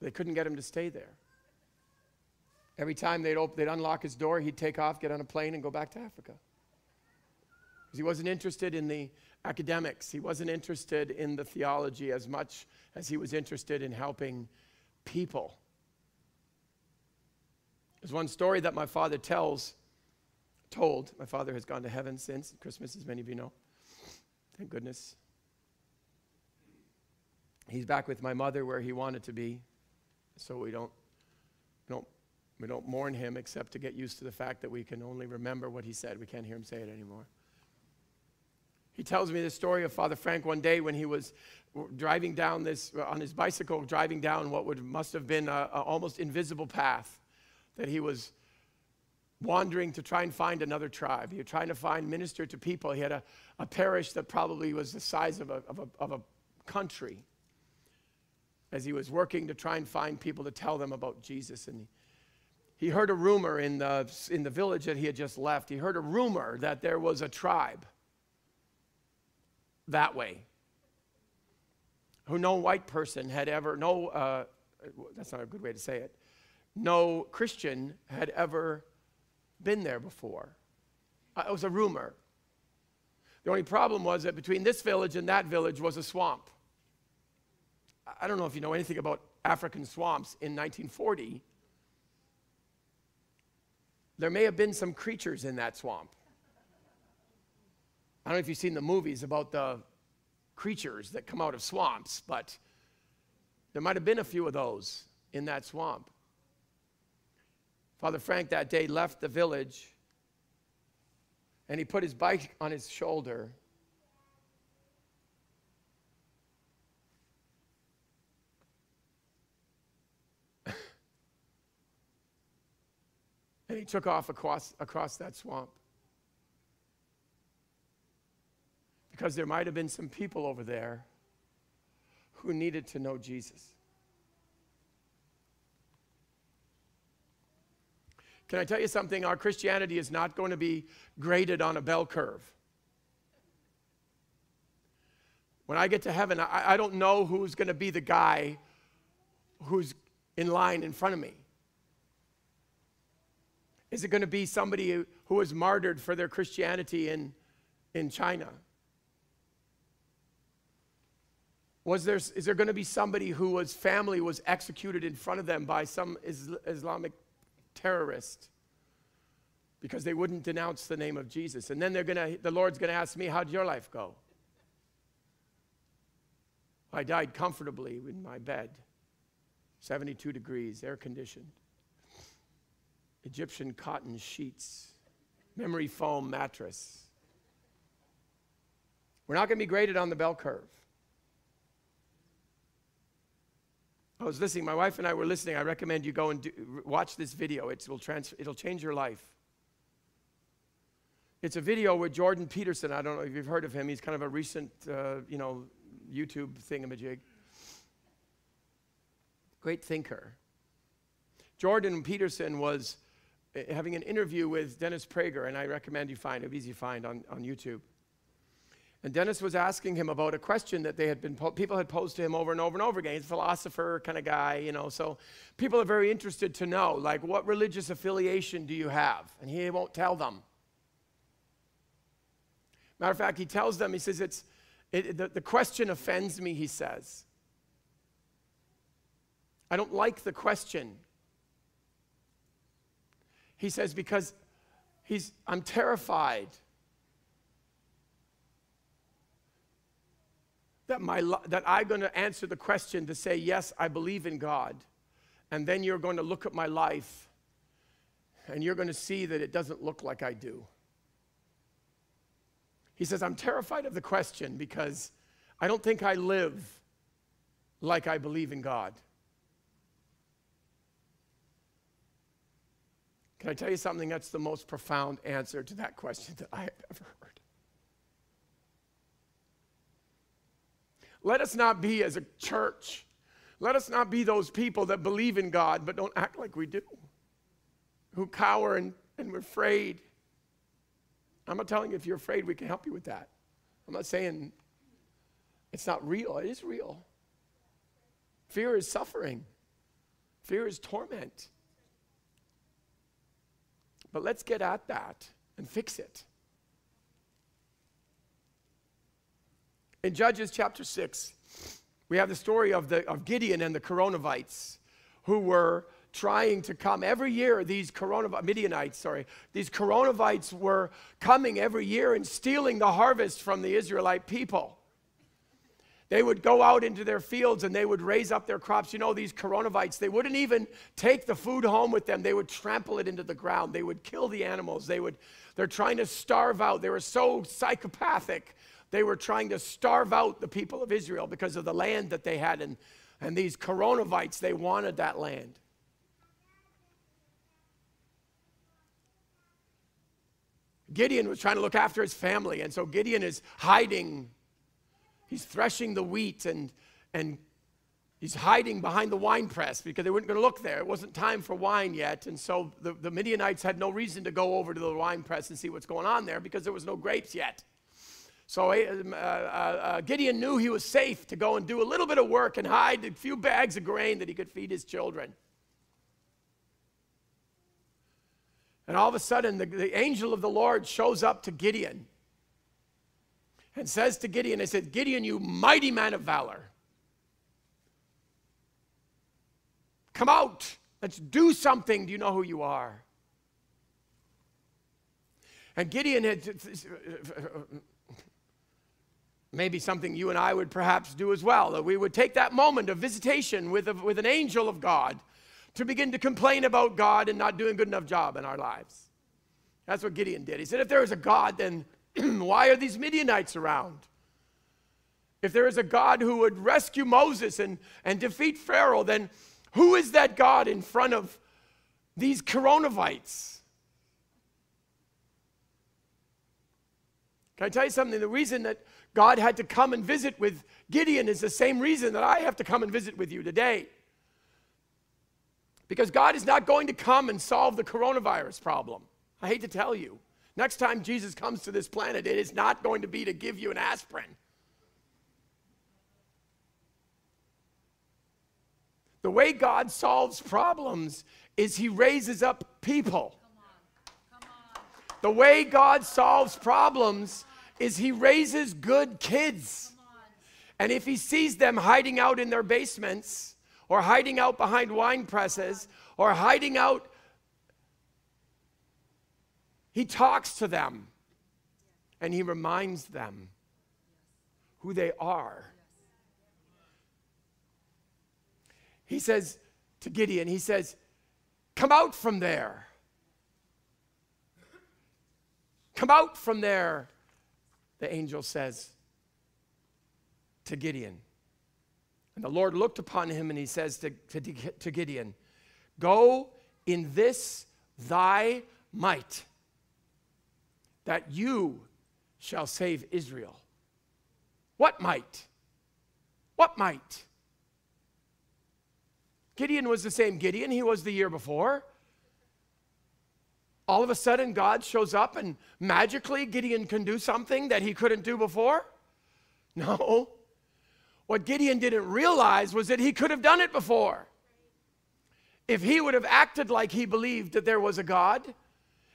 They couldn't get him to stay there. Every time they'd, open, they'd unlock his door, he'd take off, get on a plane, and go back to Africa. Because he wasn't interested in the academics, he wasn't interested in the theology as much as he was interested in helping people. There's one story that my father tells, told. My father has gone to heaven since Christmas, as many of you know. Thank goodness. He's back with my mother where he wanted to be, so we don't, don't, we don't mourn him except to get used to the fact that we can only remember what he said. We can't hear him say it anymore. He tells me the story of Father Frank one day when he was driving down this, on his bicycle, driving down what would, must have been an almost invisible path that he was wandering to try and find another tribe. He was trying to find, minister to people. He had a, a parish that probably was the size of a, of, a, of a country as he was working to try and find people to tell them about Jesus. And he heard a rumor in the, in the village that he had just left. He heard a rumor that there was a tribe that way. Who no white person had ever, no, uh, that's not a good way to say it, no Christian had ever been there before. Uh, it was a rumor. The only problem was that between this village and that village was a swamp. I don't know if you know anything about African swamps in 1940. There may have been some creatures in that swamp. I don't know if you've seen the movies about the creatures that come out of swamps, but there might have been a few of those in that swamp. Father Frank that day left the village and he put his bike on his shoulder. and he took off across, across that swamp. Because there might have been some people over there who needed to know Jesus. Can I tell you something? Our Christianity is not going to be graded on a bell curve. When I get to heaven, I, I don't know who's going to be the guy who's in line in front of me. Is it going to be somebody who was martyred for their Christianity in, in China? Was there, is there going to be somebody whose family was executed in front of them by some Islamic terrorist because they wouldn't denounce the name of Jesus? And then they're gonna, the Lord's going to ask me, How'd your life go? I died comfortably in my bed, 72 degrees, air conditioned, Egyptian cotton sheets, memory foam mattress. We're not going to be graded on the bell curve. I was listening, my wife and I were listening. I recommend you go and do, watch this video. It will trans, it'll change your life. It's a video with Jordan Peterson. I don't know if you've heard of him. He's kind of a recent, uh, you know, YouTube thingamajig. Great thinker. Jordan Peterson was eh, having an interview with Dennis Prager, and I recommend you find it. Easy to find on, on YouTube. And Dennis was asking him about a question that they had been people had posed to him over and over and over again. He's a philosopher kind of guy, you know. So people are very interested to know, like, what religious affiliation do you have? And he won't tell them. Matter of fact, he tells them, he says, it's it, the, the question offends me, he says. I don't like the question. He says, because he's, I'm terrified that, my, that I'm going to answer the question to say, Yes, I believe in God. And then you're going to look at my life and you're going to see that it doesn't look like I do. He says, I'm terrified of the question because I don't think I live like I believe in God. Can I tell you something? That's the most profound answer to that question that I have ever heard. Let us not be as a church Let us not be those people that believe in God but don't act like we do, who cower and, and we're afraid. I'm not telling you if you're afraid, we can help you with that. I'm not saying it's not real, it is real. Fear is suffering, fear is torment. But let's get at that and fix it. In Judges chapter 6, we have the story of, the, of Gideon and the Coronavites who were trying to come every year. These Corona, Midianites, sorry, these Coronavites were coming every year and stealing the harvest from the Israelite people. They would go out into their fields and they would raise up their crops. You know, these Coronavites, they wouldn't even take the food home with them. They would trample it into the ground. They would kill the animals. They would, they're trying to starve out. They were so psychopathic they were trying to starve out the people of Israel because of the land that they had. And, and these Coronavites, they wanted that land. Gideon was trying to look after his family, and so Gideon is hiding. He's threshing the wheat and, and he's hiding behind the wine press because they weren't going to look there. It wasn't time for wine yet. And so the, the Midianites had no reason to go over to the wine press and see what's going on there because there was no grapes yet. So uh, uh, uh, Gideon knew he was safe to go and do a little bit of work and hide a few bags of grain that he could feed his children. And all of a sudden, the, the angel of the Lord shows up to Gideon and says to Gideon, I said, Gideon, you mighty man of valor, come out. Let's do something. Do you know who you are? And Gideon had maybe something you and I would perhaps do as well, that we would take that moment of visitation with, a, with an angel of God to begin to complain about God and not doing a good enough job in our lives. That's what Gideon did. He said, if there is a God, then why are these Midianites around? If there is a God who would rescue Moses and, and defeat Pharaoh, then who is that God in front of these coronavites? Can I tell you something? The reason that God had to come and visit with Gideon is the same reason that I have to come and visit with you today. Because God is not going to come and solve the coronavirus problem. I hate to tell you. Next time Jesus comes to this planet, it is not going to be to give you an aspirin. The way God solves problems is he raises up people. Come on. Come on. The way God solves problems is he raises good kids. And if he sees them hiding out in their basements or hiding out behind wine presses or hiding out, he talks to them and he reminds them who they are. He says to Gideon, he says, Come out from there. Come out from there the angel says to Gideon. And the Lord looked upon him and he says to, to, to Gideon, Go in this thy might, that you shall save Israel. What might? What might? Gideon was the same Gideon he was the year before all of a sudden God shows up and magically Gideon can do something that he couldn't do before? No. What Gideon didn't realize was that he could have done it before. If he would have acted like he believed that there was a God,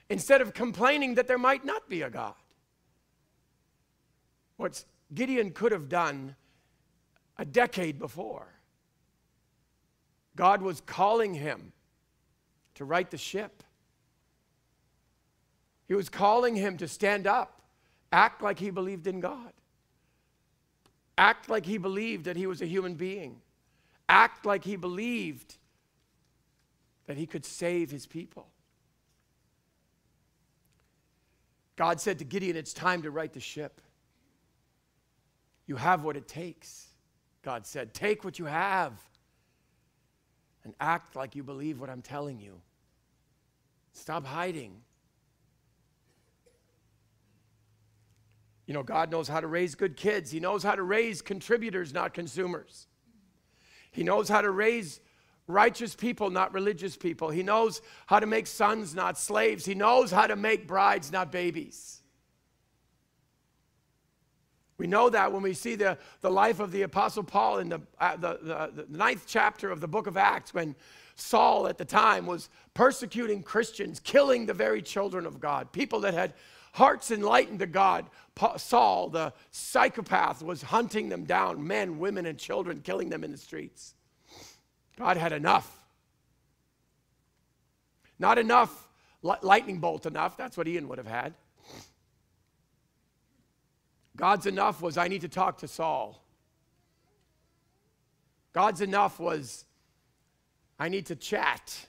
instead of complaining that there might not be a God. What Gideon could have done a decade before. God was calling him to right the ship. He was calling him to stand up, act like he believed in God, act like he believed that he was a human being, act like he believed that he could save his people. God said to Gideon, It's time to right the ship. You have what it takes. God said, Take what you have and act like you believe what I'm telling you. Stop hiding. You know, God knows how to raise good kids. He knows how to raise contributors, not consumers. He knows how to raise righteous people, not religious people. He knows how to make sons, not slaves. He knows how to make brides, not babies. We know that when we see the, the life of the Apostle Paul in the, uh, the, the, the ninth chapter of the book of Acts, when Saul at the time was persecuting Christians, killing the very children of God, people that had hearts enlightened to God. Saul, the psychopath, was hunting them down men, women, and children, killing them in the streets. God had enough. Not enough, lightning bolt enough. That's what Ian would have had. God's enough was, I need to talk to Saul. God's enough was, I need to chat.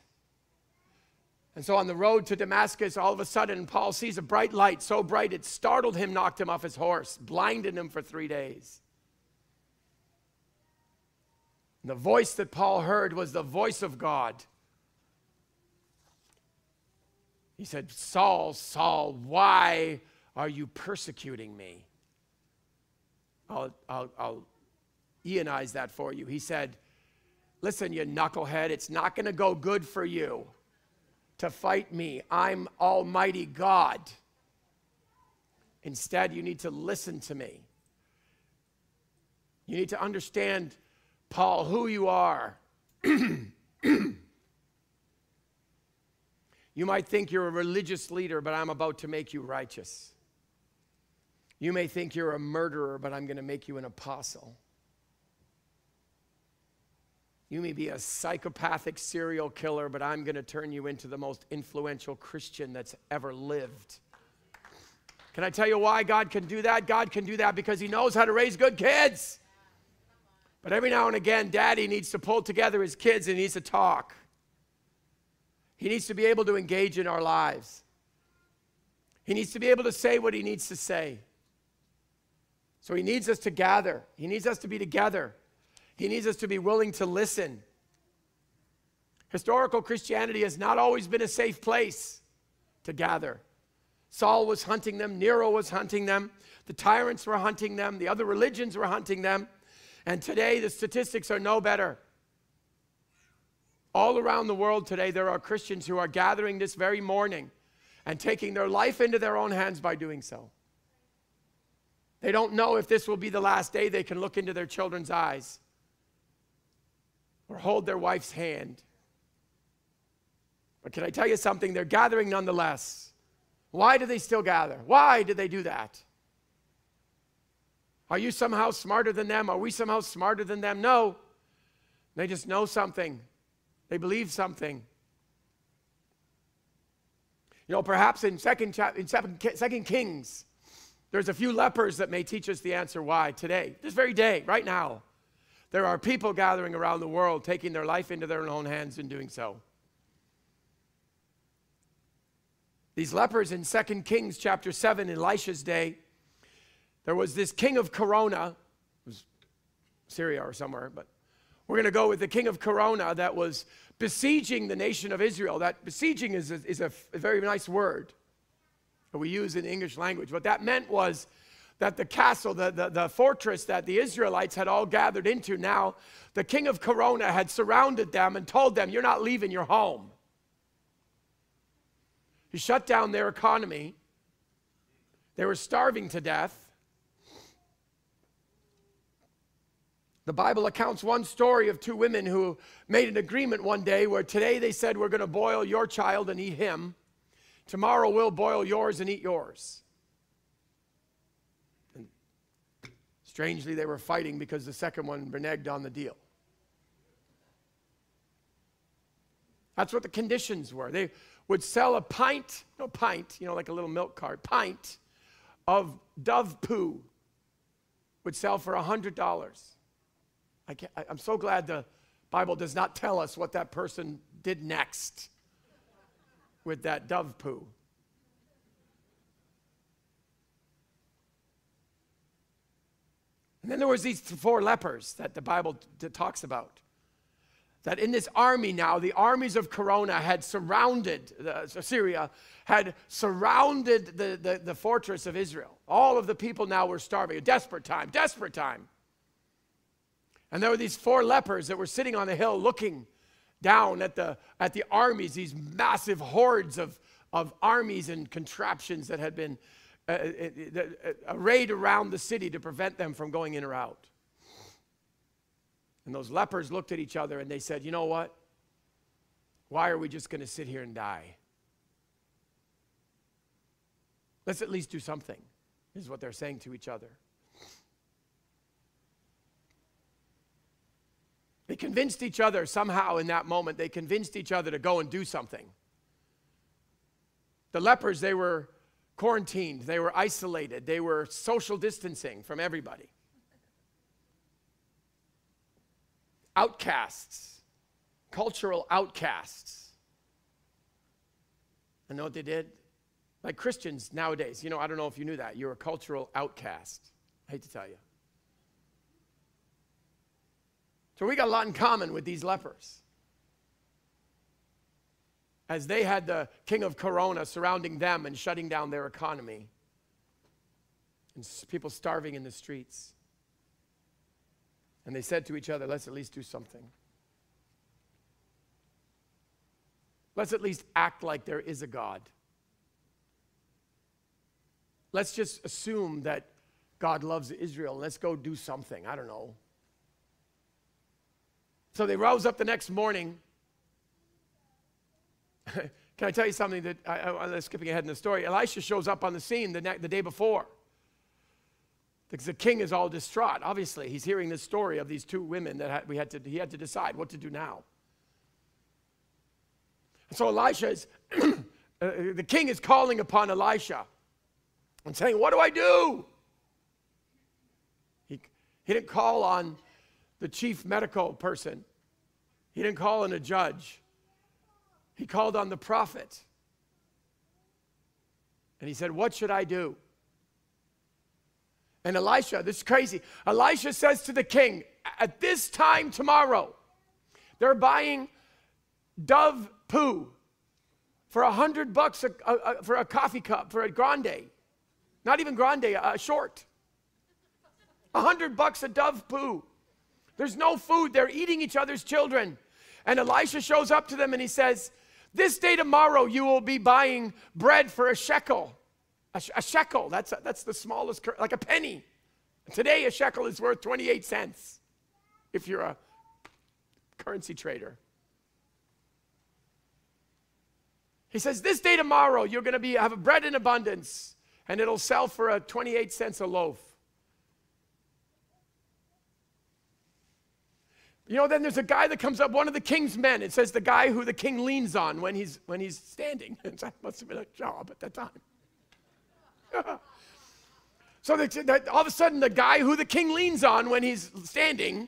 And so on the road to Damascus, all of a sudden, Paul sees a bright light, so bright it startled him, knocked him off his horse, blinded him for three days. And the voice that Paul heard was the voice of God. He said, Saul, Saul, why are you persecuting me? I'll, I'll, I'll that for you. He said, Listen, you knucklehead, it's not going to go good for you to fight me. I'm Almighty God. Instead, you need to listen to me. You need to understand, Paul, who you are. you might think you're a religious leader, but I'm about to make you righteous. You may think you're a murderer, but I'm going to make you an apostle. You may be a psychopathic serial killer, but I'm going to turn you into the most influential Christian that's ever lived. Can I tell you why God can do that? God can do that because He knows how to raise good kids. But every now and again, daddy needs to pull together his kids and he needs to talk. He needs to be able to engage in our lives. He needs to be able to say what he needs to say. So he needs us to gather, he needs us to be together, he needs us to be willing to listen. Historical Christianity has not always been a safe place to gather. Saul was hunting them, Nero was hunting them, the tyrants were hunting them, the other religions were hunting them. And today, the statistics are no better. All around the world today, there are Christians who are gathering this very morning and taking their life into their own hands by doing so. They don't know if this will be the last day they can look into their children's eyes or hold their wife's hand. But can I tell you something? They're gathering nonetheless. Why do they still gather? Why do they do that? Are you somehow smarter than them? Are we somehow smarter than them? No. They just know something, they believe something. You know, perhaps in second, in second Kings, there's a few lepers that may teach us the answer why today, this very day, right now. There are people gathering around the world taking their life into their own hands and doing so. These lepers in 2 Kings chapter 7, in Elisha's day, there was this king of Corona, it was Syria or somewhere, but we're going to go with the king of Corona that was besieging the nation of Israel. That besieging is a, is a, a very nice word that we use in the English language. What that meant was that the castle, the, the, the, fortress that the Israelites had all gathered into, now the king of Corona had surrounded them and told them, You're not leaving your home. He shut down their economy. They were starving to death. The Bible accounts one story of two women who made an agreement one day where today they said, We're going to boil your child and eat him. Tomorrow we'll boil yours and eat yours. Strangely, they were fighting because the second one reneged on the deal. That's what the conditions were. They would sell a pint, no pint, you know, like a little milk cart, pint of dove poo would sell for $100. I am so glad the Bible does not tell us what that person did next with that dove poo. And then there was these four lepers that the Bible talks about. That in this army now, the armies of Corona had surrounded, uh, Syria had surrounded the, the, the fortress of Israel. All of the people now were starving. A desperate time, desperate time. And there were these four lepers that were sitting on the hill looking down at the, at the armies, these massive hordes of, of armies and contraptions that had been arrayed around the city to prevent them from going in or out. And those lepers looked at each other and they said, You know what? Why are we just going to sit here and die? Let's at least do something, is what they're saying to each other. They convinced each other somehow in that moment, they convinced each other to go and do something. The lepers, they were quarantined, they were isolated, they were social distancing from everybody. Outcasts, cultural outcasts. And know what they did? Like Christians nowadays, you know, I don't know if you knew that. You're a cultural outcast. I hate to tell you. So we got a lot in common with these lepers. As they had the king of Corona surrounding them and shutting down their economy, and people starving in the streets. And they said to each other, let's at least do something. Let's at least act like there is a God. Let's just assume that God loves Israel. Let's go do something. I don't know. So they rose up the next morning. Can I tell you something that I, am skipping ahead in the story? Elisha shows up on the scene the, ne- the day before. Because the king is all distraught. Obviously, he's hearing this story of these two women that we had to, he had to decide what to do now. So Elisha is, uh, the king is calling upon Elisha and saying, What do I do? He, he didn't call on the chief medical person. He didn't call on a judge, he called on the prophet. And he said, What should I do? And Elisha, this is crazy. Elisha says to the king, At this time tomorrow, they're buying dove poo for a hundred bucks a, a, a, for a coffee cup, for a grande. Not even grande, a short. A hundred bucks a dove poo. There's no food. They're eating each other's children. And Elisha shows up to them and he says, This day tomorrow you will be buying bread for a shekel. A, sh- a shekel, that's, a, that's the smallest, like a penny. Today a shekel is worth 28 cents if you're a currency trader. He says, This day tomorrow you're going to be, have bread in abundance and it'll sell for a 28 cents a loaf. You know, then there's a guy that comes up, one of the king's men. It says the guy who the king leans on when he's, when he's standing. that must have been a job at that time. so all of a sudden, the guy who the king leans on when he's standing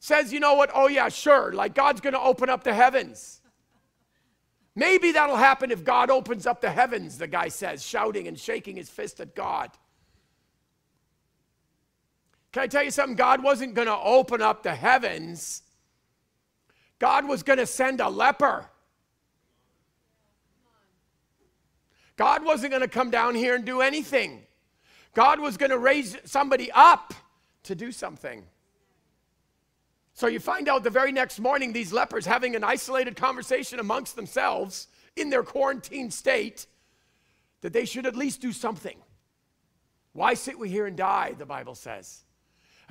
says, You know what? Oh, yeah, sure. Like God's going to open up the heavens. Maybe that'll happen if God opens up the heavens, the guy says, shouting and shaking his fist at God. Can I tell you something? God wasn't going to open up the heavens, God was going to send a leper. God wasn't going to come down here and do anything. God was going to raise somebody up to do something. So you find out the very next morning, these lepers having an isolated conversation amongst themselves in their quarantine state that they should at least do something. Why sit we here and die, the Bible says?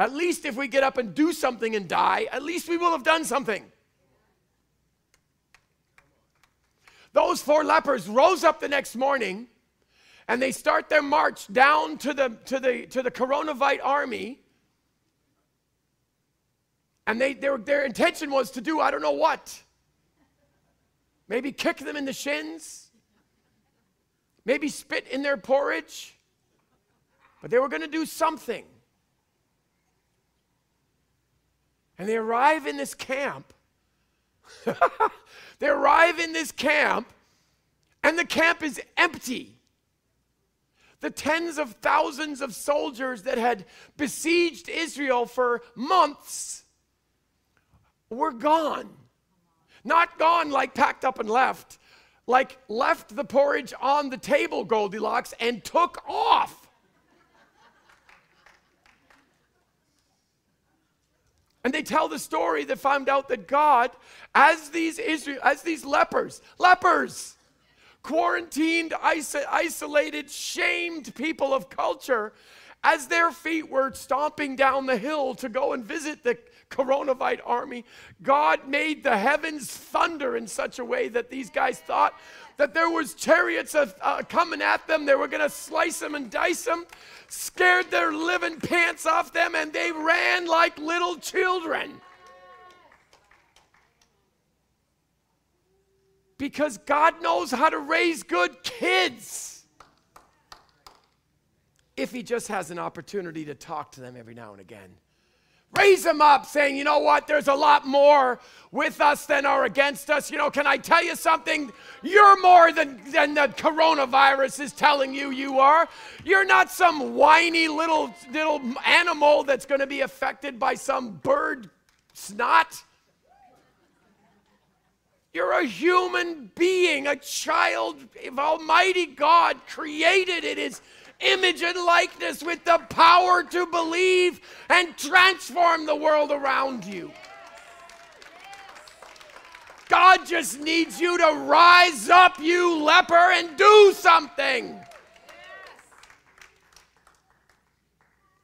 At least if we get up and do something and die, at least we will have done something. Those four lepers rose up the next morning and they start their march down to the, to the, to the Coronavite army. And they, their, their intention was to do I don't know what. Maybe kick them in the shins. Maybe spit in their porridge. But they were going to do something. And they arrive in this camp. they arrive in this camp, and the camp is empty. The tens of thousands of soldiers that had besieged Israel for months were gone. Not gone like packed up and left, like left the porridge on the table, Goldilocks, and took off. And they tell the story that found out that God, as these Israel, as these lepers, lepers, quarantined, isolated, shamed people of culture, as their feet were stomping down the hill to go and visit the coronavirus army, God made the heavens thunder in such a way that these guys thought that there was chariots of, uh, coming at them. They were going to slice them and dice them, scared their living pants off them, and they ran like little children. Because God knows how to raise good kids. If He just has an opportunity to talk to them every now and again. Raise them up, saying, you know what, there's a lot more with us than are against us. You know, can I tell you something? You're more than, than the coronavirus is telling you you are. You're not some whiny little, little animal that's going to be affected by some bird snot. You're a human being, a child of Almighty God, created in His image and likeness with the power to believe and transform the world around you. God just needs you to rise up, you leper, and do something.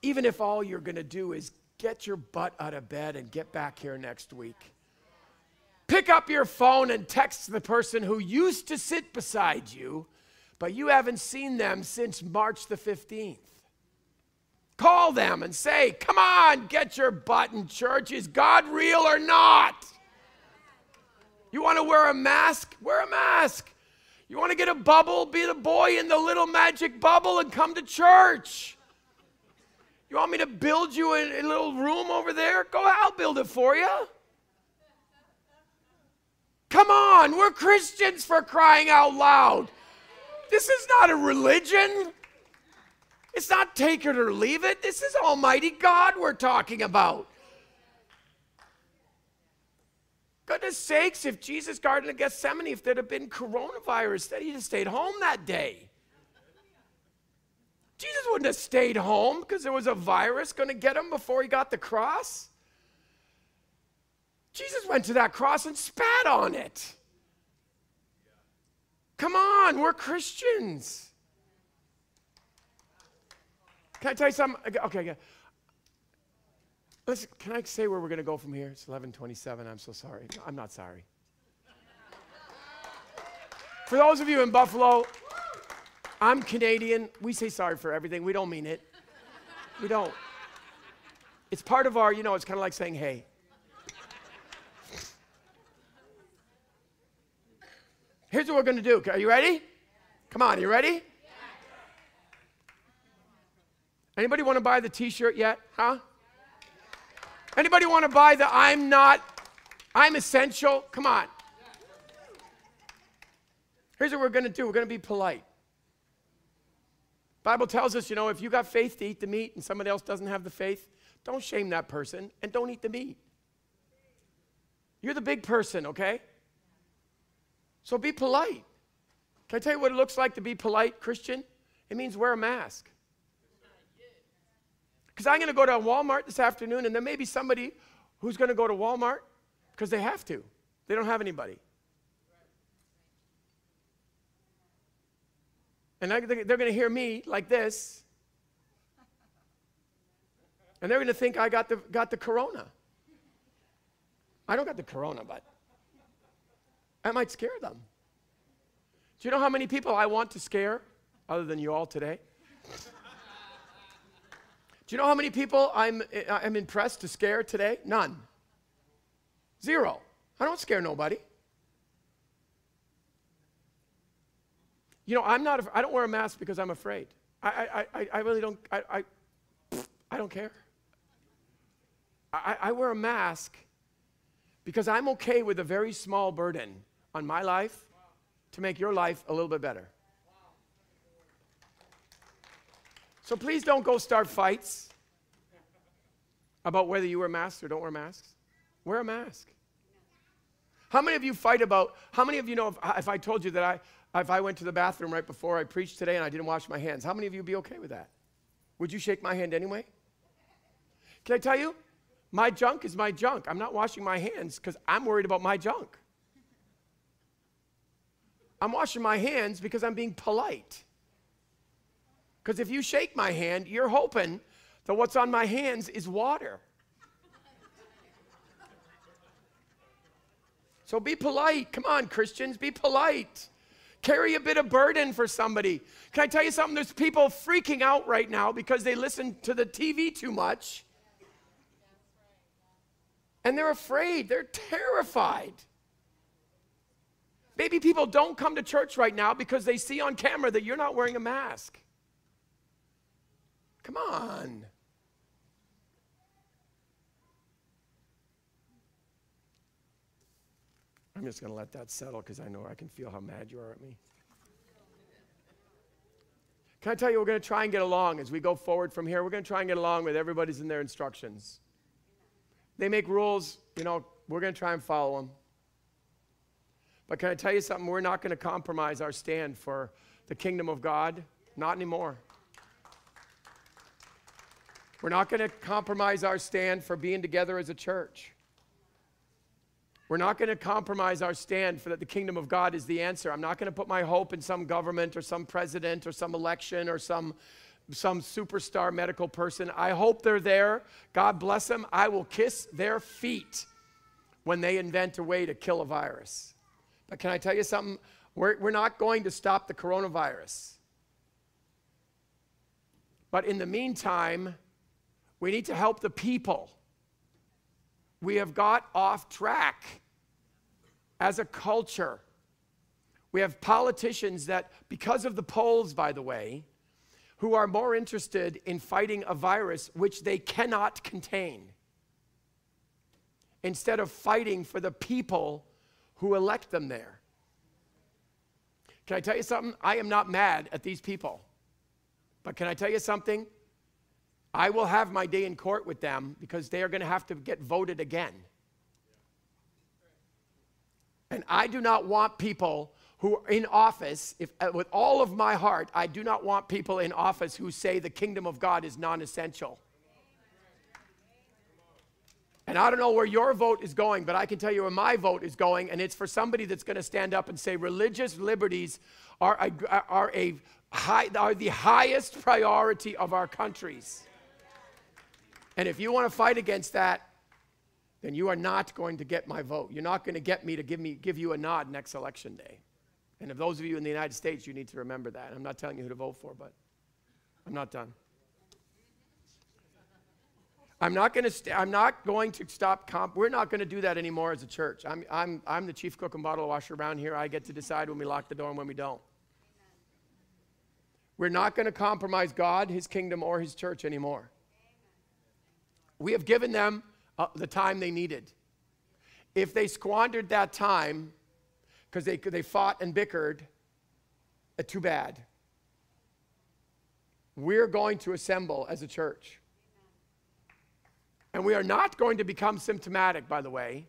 Even if all you're going to do is get your butt out of bed and get back here next week. Pick up your phone and text the person who used to sit beside you, but you haven't seen them since March the 15th. Call them and say, Come on, get your butt in church. Is God real or not? You want to wear a mask? Wear a mask. You want to get a bubble? Be the boy in the little magic bubble and come to church. You want me to build you a, a little room over there? Go, I'll build it for you. Come on, we're Christians for crying out loud. This is not a religion. It's not take it or leave it. This is Almighty God we're talking about. Goodness sakes, if Jesus Garden of Gethsemane, if there'd have been coronavirus, that he'd have stayed home that day. Jesus wouldn't have stayed home because there was a virus going to get him before he got the cross. Jesus went to that cross and spat on it. Come on, we're Christians. Can I tell you something? Okay. Listen, can I say where we're going to go from here? It's 1127. I'm so sorry. I'm not sorry. For those of you in Buffalo, I'm Canadian. We say sorry for everything. We don't mean it. We don't. It's part of our, you know, it's kind of like saying hey. Here's what we're going to do. Are you ready? Come on, you ready? Anybody want to buy the t-shirt yet? Huh? Anybody want to buy the I'm not I'm essential? Come on. Here's what we're going to do. We're going to be polite. Bible tells us, you know, if you got faith to eat the meat and somebody else doesn't have the faith, don't shame that person and don't eat the meat. You're the big person, okay? So be polite. Can I tell you what it looks like to be polite, Christian? It means wear a mask. Because I'm going to go to Walmart this afternoon, and there may be somebody who's going to go to Walmart because they have to. They don't have anybody. And they're going to hear me like this. And they're going to think I got the, got the corona. I don't got the corona, but I might scare them. Do you know how many people I want to scare other than you all today? Do you know how many people I'm, I'm impressed to scare today? None. Zero. I don't scare nobody. You know, I'm not, I don't wear a mask because I'm afraid. I, I, I, I really don't, I, I, I don't care. I, I wear a mask because I'm okay with a very small burden on my life to make your life a little bit better. So please don't go start fights about whether you wear masks or don't wear masks. Wear a mask. How many of you fight about, how many of you know if, if I told you that I, if I went to the bathroom right before I preached today and I didn't wash my hands, how many of you would be okay with that? Would you shake my hand anyway? Can I tell you? My junk is my junk. I'm not washing my hands because I'm worried about my junk. I'm washing my hands because I'm being polite. Because if you shake my hand, you're hoping that what's on my hands is water. So be polite. Come on, Christians, be polite. Carry a bit of burden for somebody. Can I tell you something? There's people freaking out right now because they listen to the TV too much. And they're afraid, they're terrified. Maybe people don't come to church right now because they see on camera that you're not wearing a mask. Come on. I'm just going to let that settle because I know I can feel how mad you are at me. Can I tell you, we're going to try and get along as we go forward from here. We're going to try and get along with everybody's in their instructions. They make rules, you know, we're going to try and follow them. But can I tell you something? We're not going to compromise our stand for the kingdom of God. Not anymore. We're not going to compromise our stand for being together as a church. We're not going to compromise our stand for that the kingdom of God is the answer. I'm not going to put my hope in some government or some president or some election or some some superstar medical person. I hope they're there. God bless them. I will kiss their feet when they invent a way to kill a virus. But can I tell you something? We're, we're not going to stop the coronavirus. But in the meantime, we need to help the people. We have got off track as a culture. We have politicians that, because of the polls, by the way, who are more interested in fighting a virus which they cannot contain instead of fighting for the people who elect them there. Can I tell you something? I am not mad at these people. But can I tell you something? I will have my day in court with them because they are going to have to get voted again. And I do not want people who are in office, if, uh, with all of my heart, I do not want people in office who say the kingdom of God is non essential. And I don't know where your vote is going, but I can tell you where my vote is going, and it's for somebody that's going to stand up and say religious liberties are, a, are, a high, are the highest priority of our countries. And if you want to fight against that, then you are not going to get my vote. You're not going to get me to give, me, give you a nod next election day. And if those of you in the United States, you need to remember that. I'm not telling you who to vote for, but I'm not done. I'm not going to. St- I'm not going to stop comp. We're not going to do that anymore as a church. I'm, I'm, I'm the chief cook and bottle washer around here. I get to decide when we lock the door and when we don't. We're not going to compromise God, His kingdom, or His church anymore. We have given them uh, the time they needed. If they squandered that time because they, they fought and bickered, uh, too bad. We're going to assemble as a church. And we are not going to become symptomatic, by the way.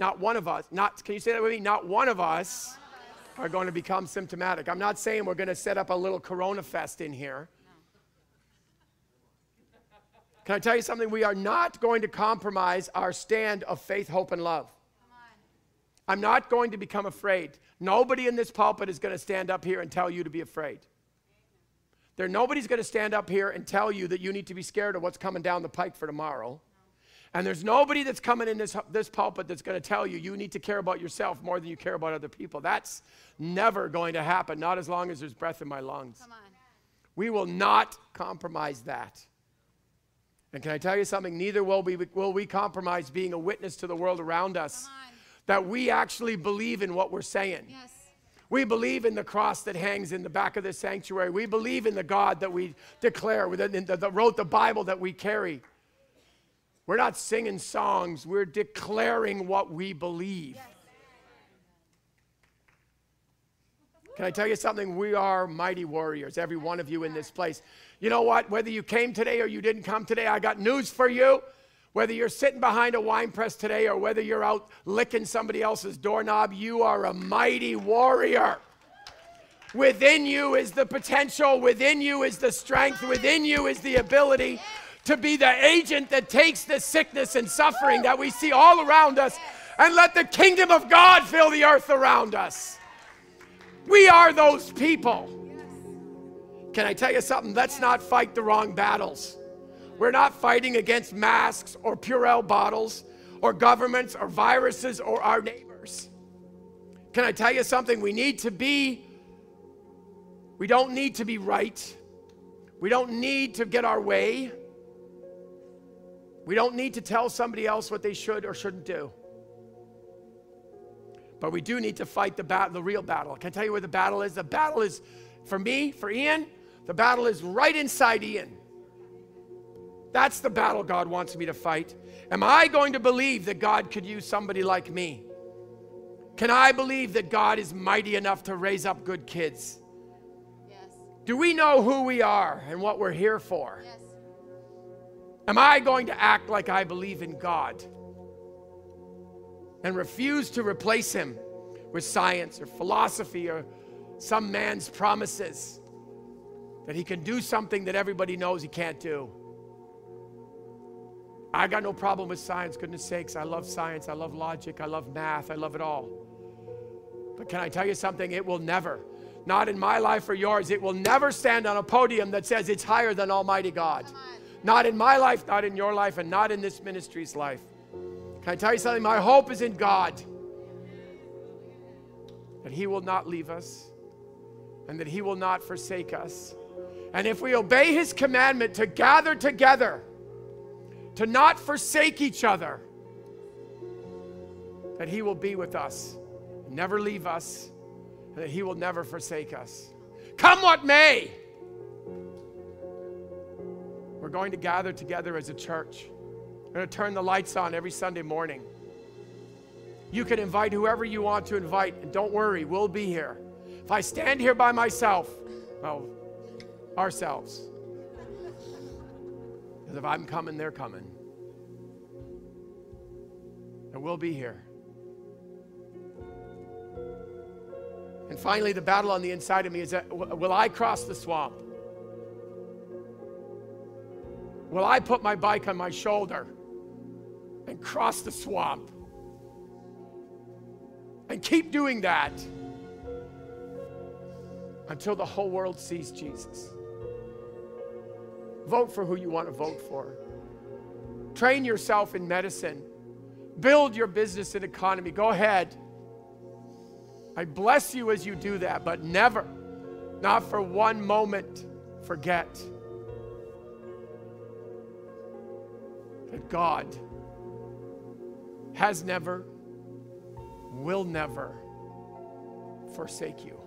Not one of us, not, can you say that with me? Not one of us are going to become symptomatic. I'm not saying we're going to set up a little Corona fest in here. Can I tell you something? We are not going to compromise our stand of faith, hope, and love. I'm not going to become afraid. Nobody in this pulpit is going to stand up here and tell you to be afraid. There, nobody's going to stand up here and tell you that you need to be scared of what's coming down the pike for tomorrow. And there's nobody that's coming in this, this pulpit that's going to tell you you need to care about yourself more than you care about other people. That's never going to happen, not as long as there's breath in my lungs. We will not compromise that. And can I tell you something? Neither will we, will we compromise being a witness to the world around us. That we actually believe in what we're saying. Yes. We believe in the cross that hangs in the back of the sanctuary. We believe in the God that we declare, that wrote the Bible that we carry. We're not singing songs, we're declaring what we believe. Can I tell you something? We are mighty warriors, every one of you in this place. You know what? Whether you came today or you didn't come today, I got news for you. Whether you're sitting behind a wine press today or whether you're out licking somebody else's doorknob, you are a mighty warrior. Within you is the potential, within you is the strength, within you is the ability to be the agent that takes the sickness and suffering that we see all around us and let the kingdom of God fill the earth around us. We are those people. Can I tell you something? Let's not fight the wrong battles. We're not fighting against masks or Purell bottles or governments or viruses or our neighbors. Can I tell you something? We need to be, we don't need to be right. We don't need to get our way. We don't need to tell somebody else what they should or shouldn't do. But we do need to fight the battle, the real battle. Can I tell you where the battle is? The battle is, for me, for Ian, the battle is right inside Ian. That's the battle God wants me to fight. Am I going to believe that God could use somebody like me? Can I believe that God is mighty enough to raise up good kids? Yes. Do we know who we are and what we're here for? Yes. Am I going to act like I believe in God and refuse to replace Him with science or philosophy or some man's promises that He can do something that everybody knows He can't do? I got no problem with science, goodness sakes. I love science. I love logic. I love math. I love it all. But can I tell you something? It will never, not in my life or yours, it will never stand on a podium that says it's higher than Almighty God. Not in my life, not in your life, and not in this ministry's life. Can I tell you something? My hope is in God. That He will not leave us and that He will not forsake us. And if we obey His commandment to gather together, to not forsake each other, that He will be with us, never leave us, and that He will never forsake us. Come what may, going to gather together as a church. We're going to turn the lights on every Sunday morning. You can invite whoever you want to invite, and don't worry, we'll be here. If I stand here by myself, well, ourselves, because if I'm coming, they're coming. And we'll be here. And finally, the battle on the inside of me is that will I cross the swamp? Will I put my bike on my shoulder and cross the swamp? And keep doing that until the whole world sees Jesus. Vote for who you want to vote for. Train yourself in medicine. Build your business and economy. Go ahead. I bless you as you do that, but never, not for one moment, forget that God has never, will never forsake you.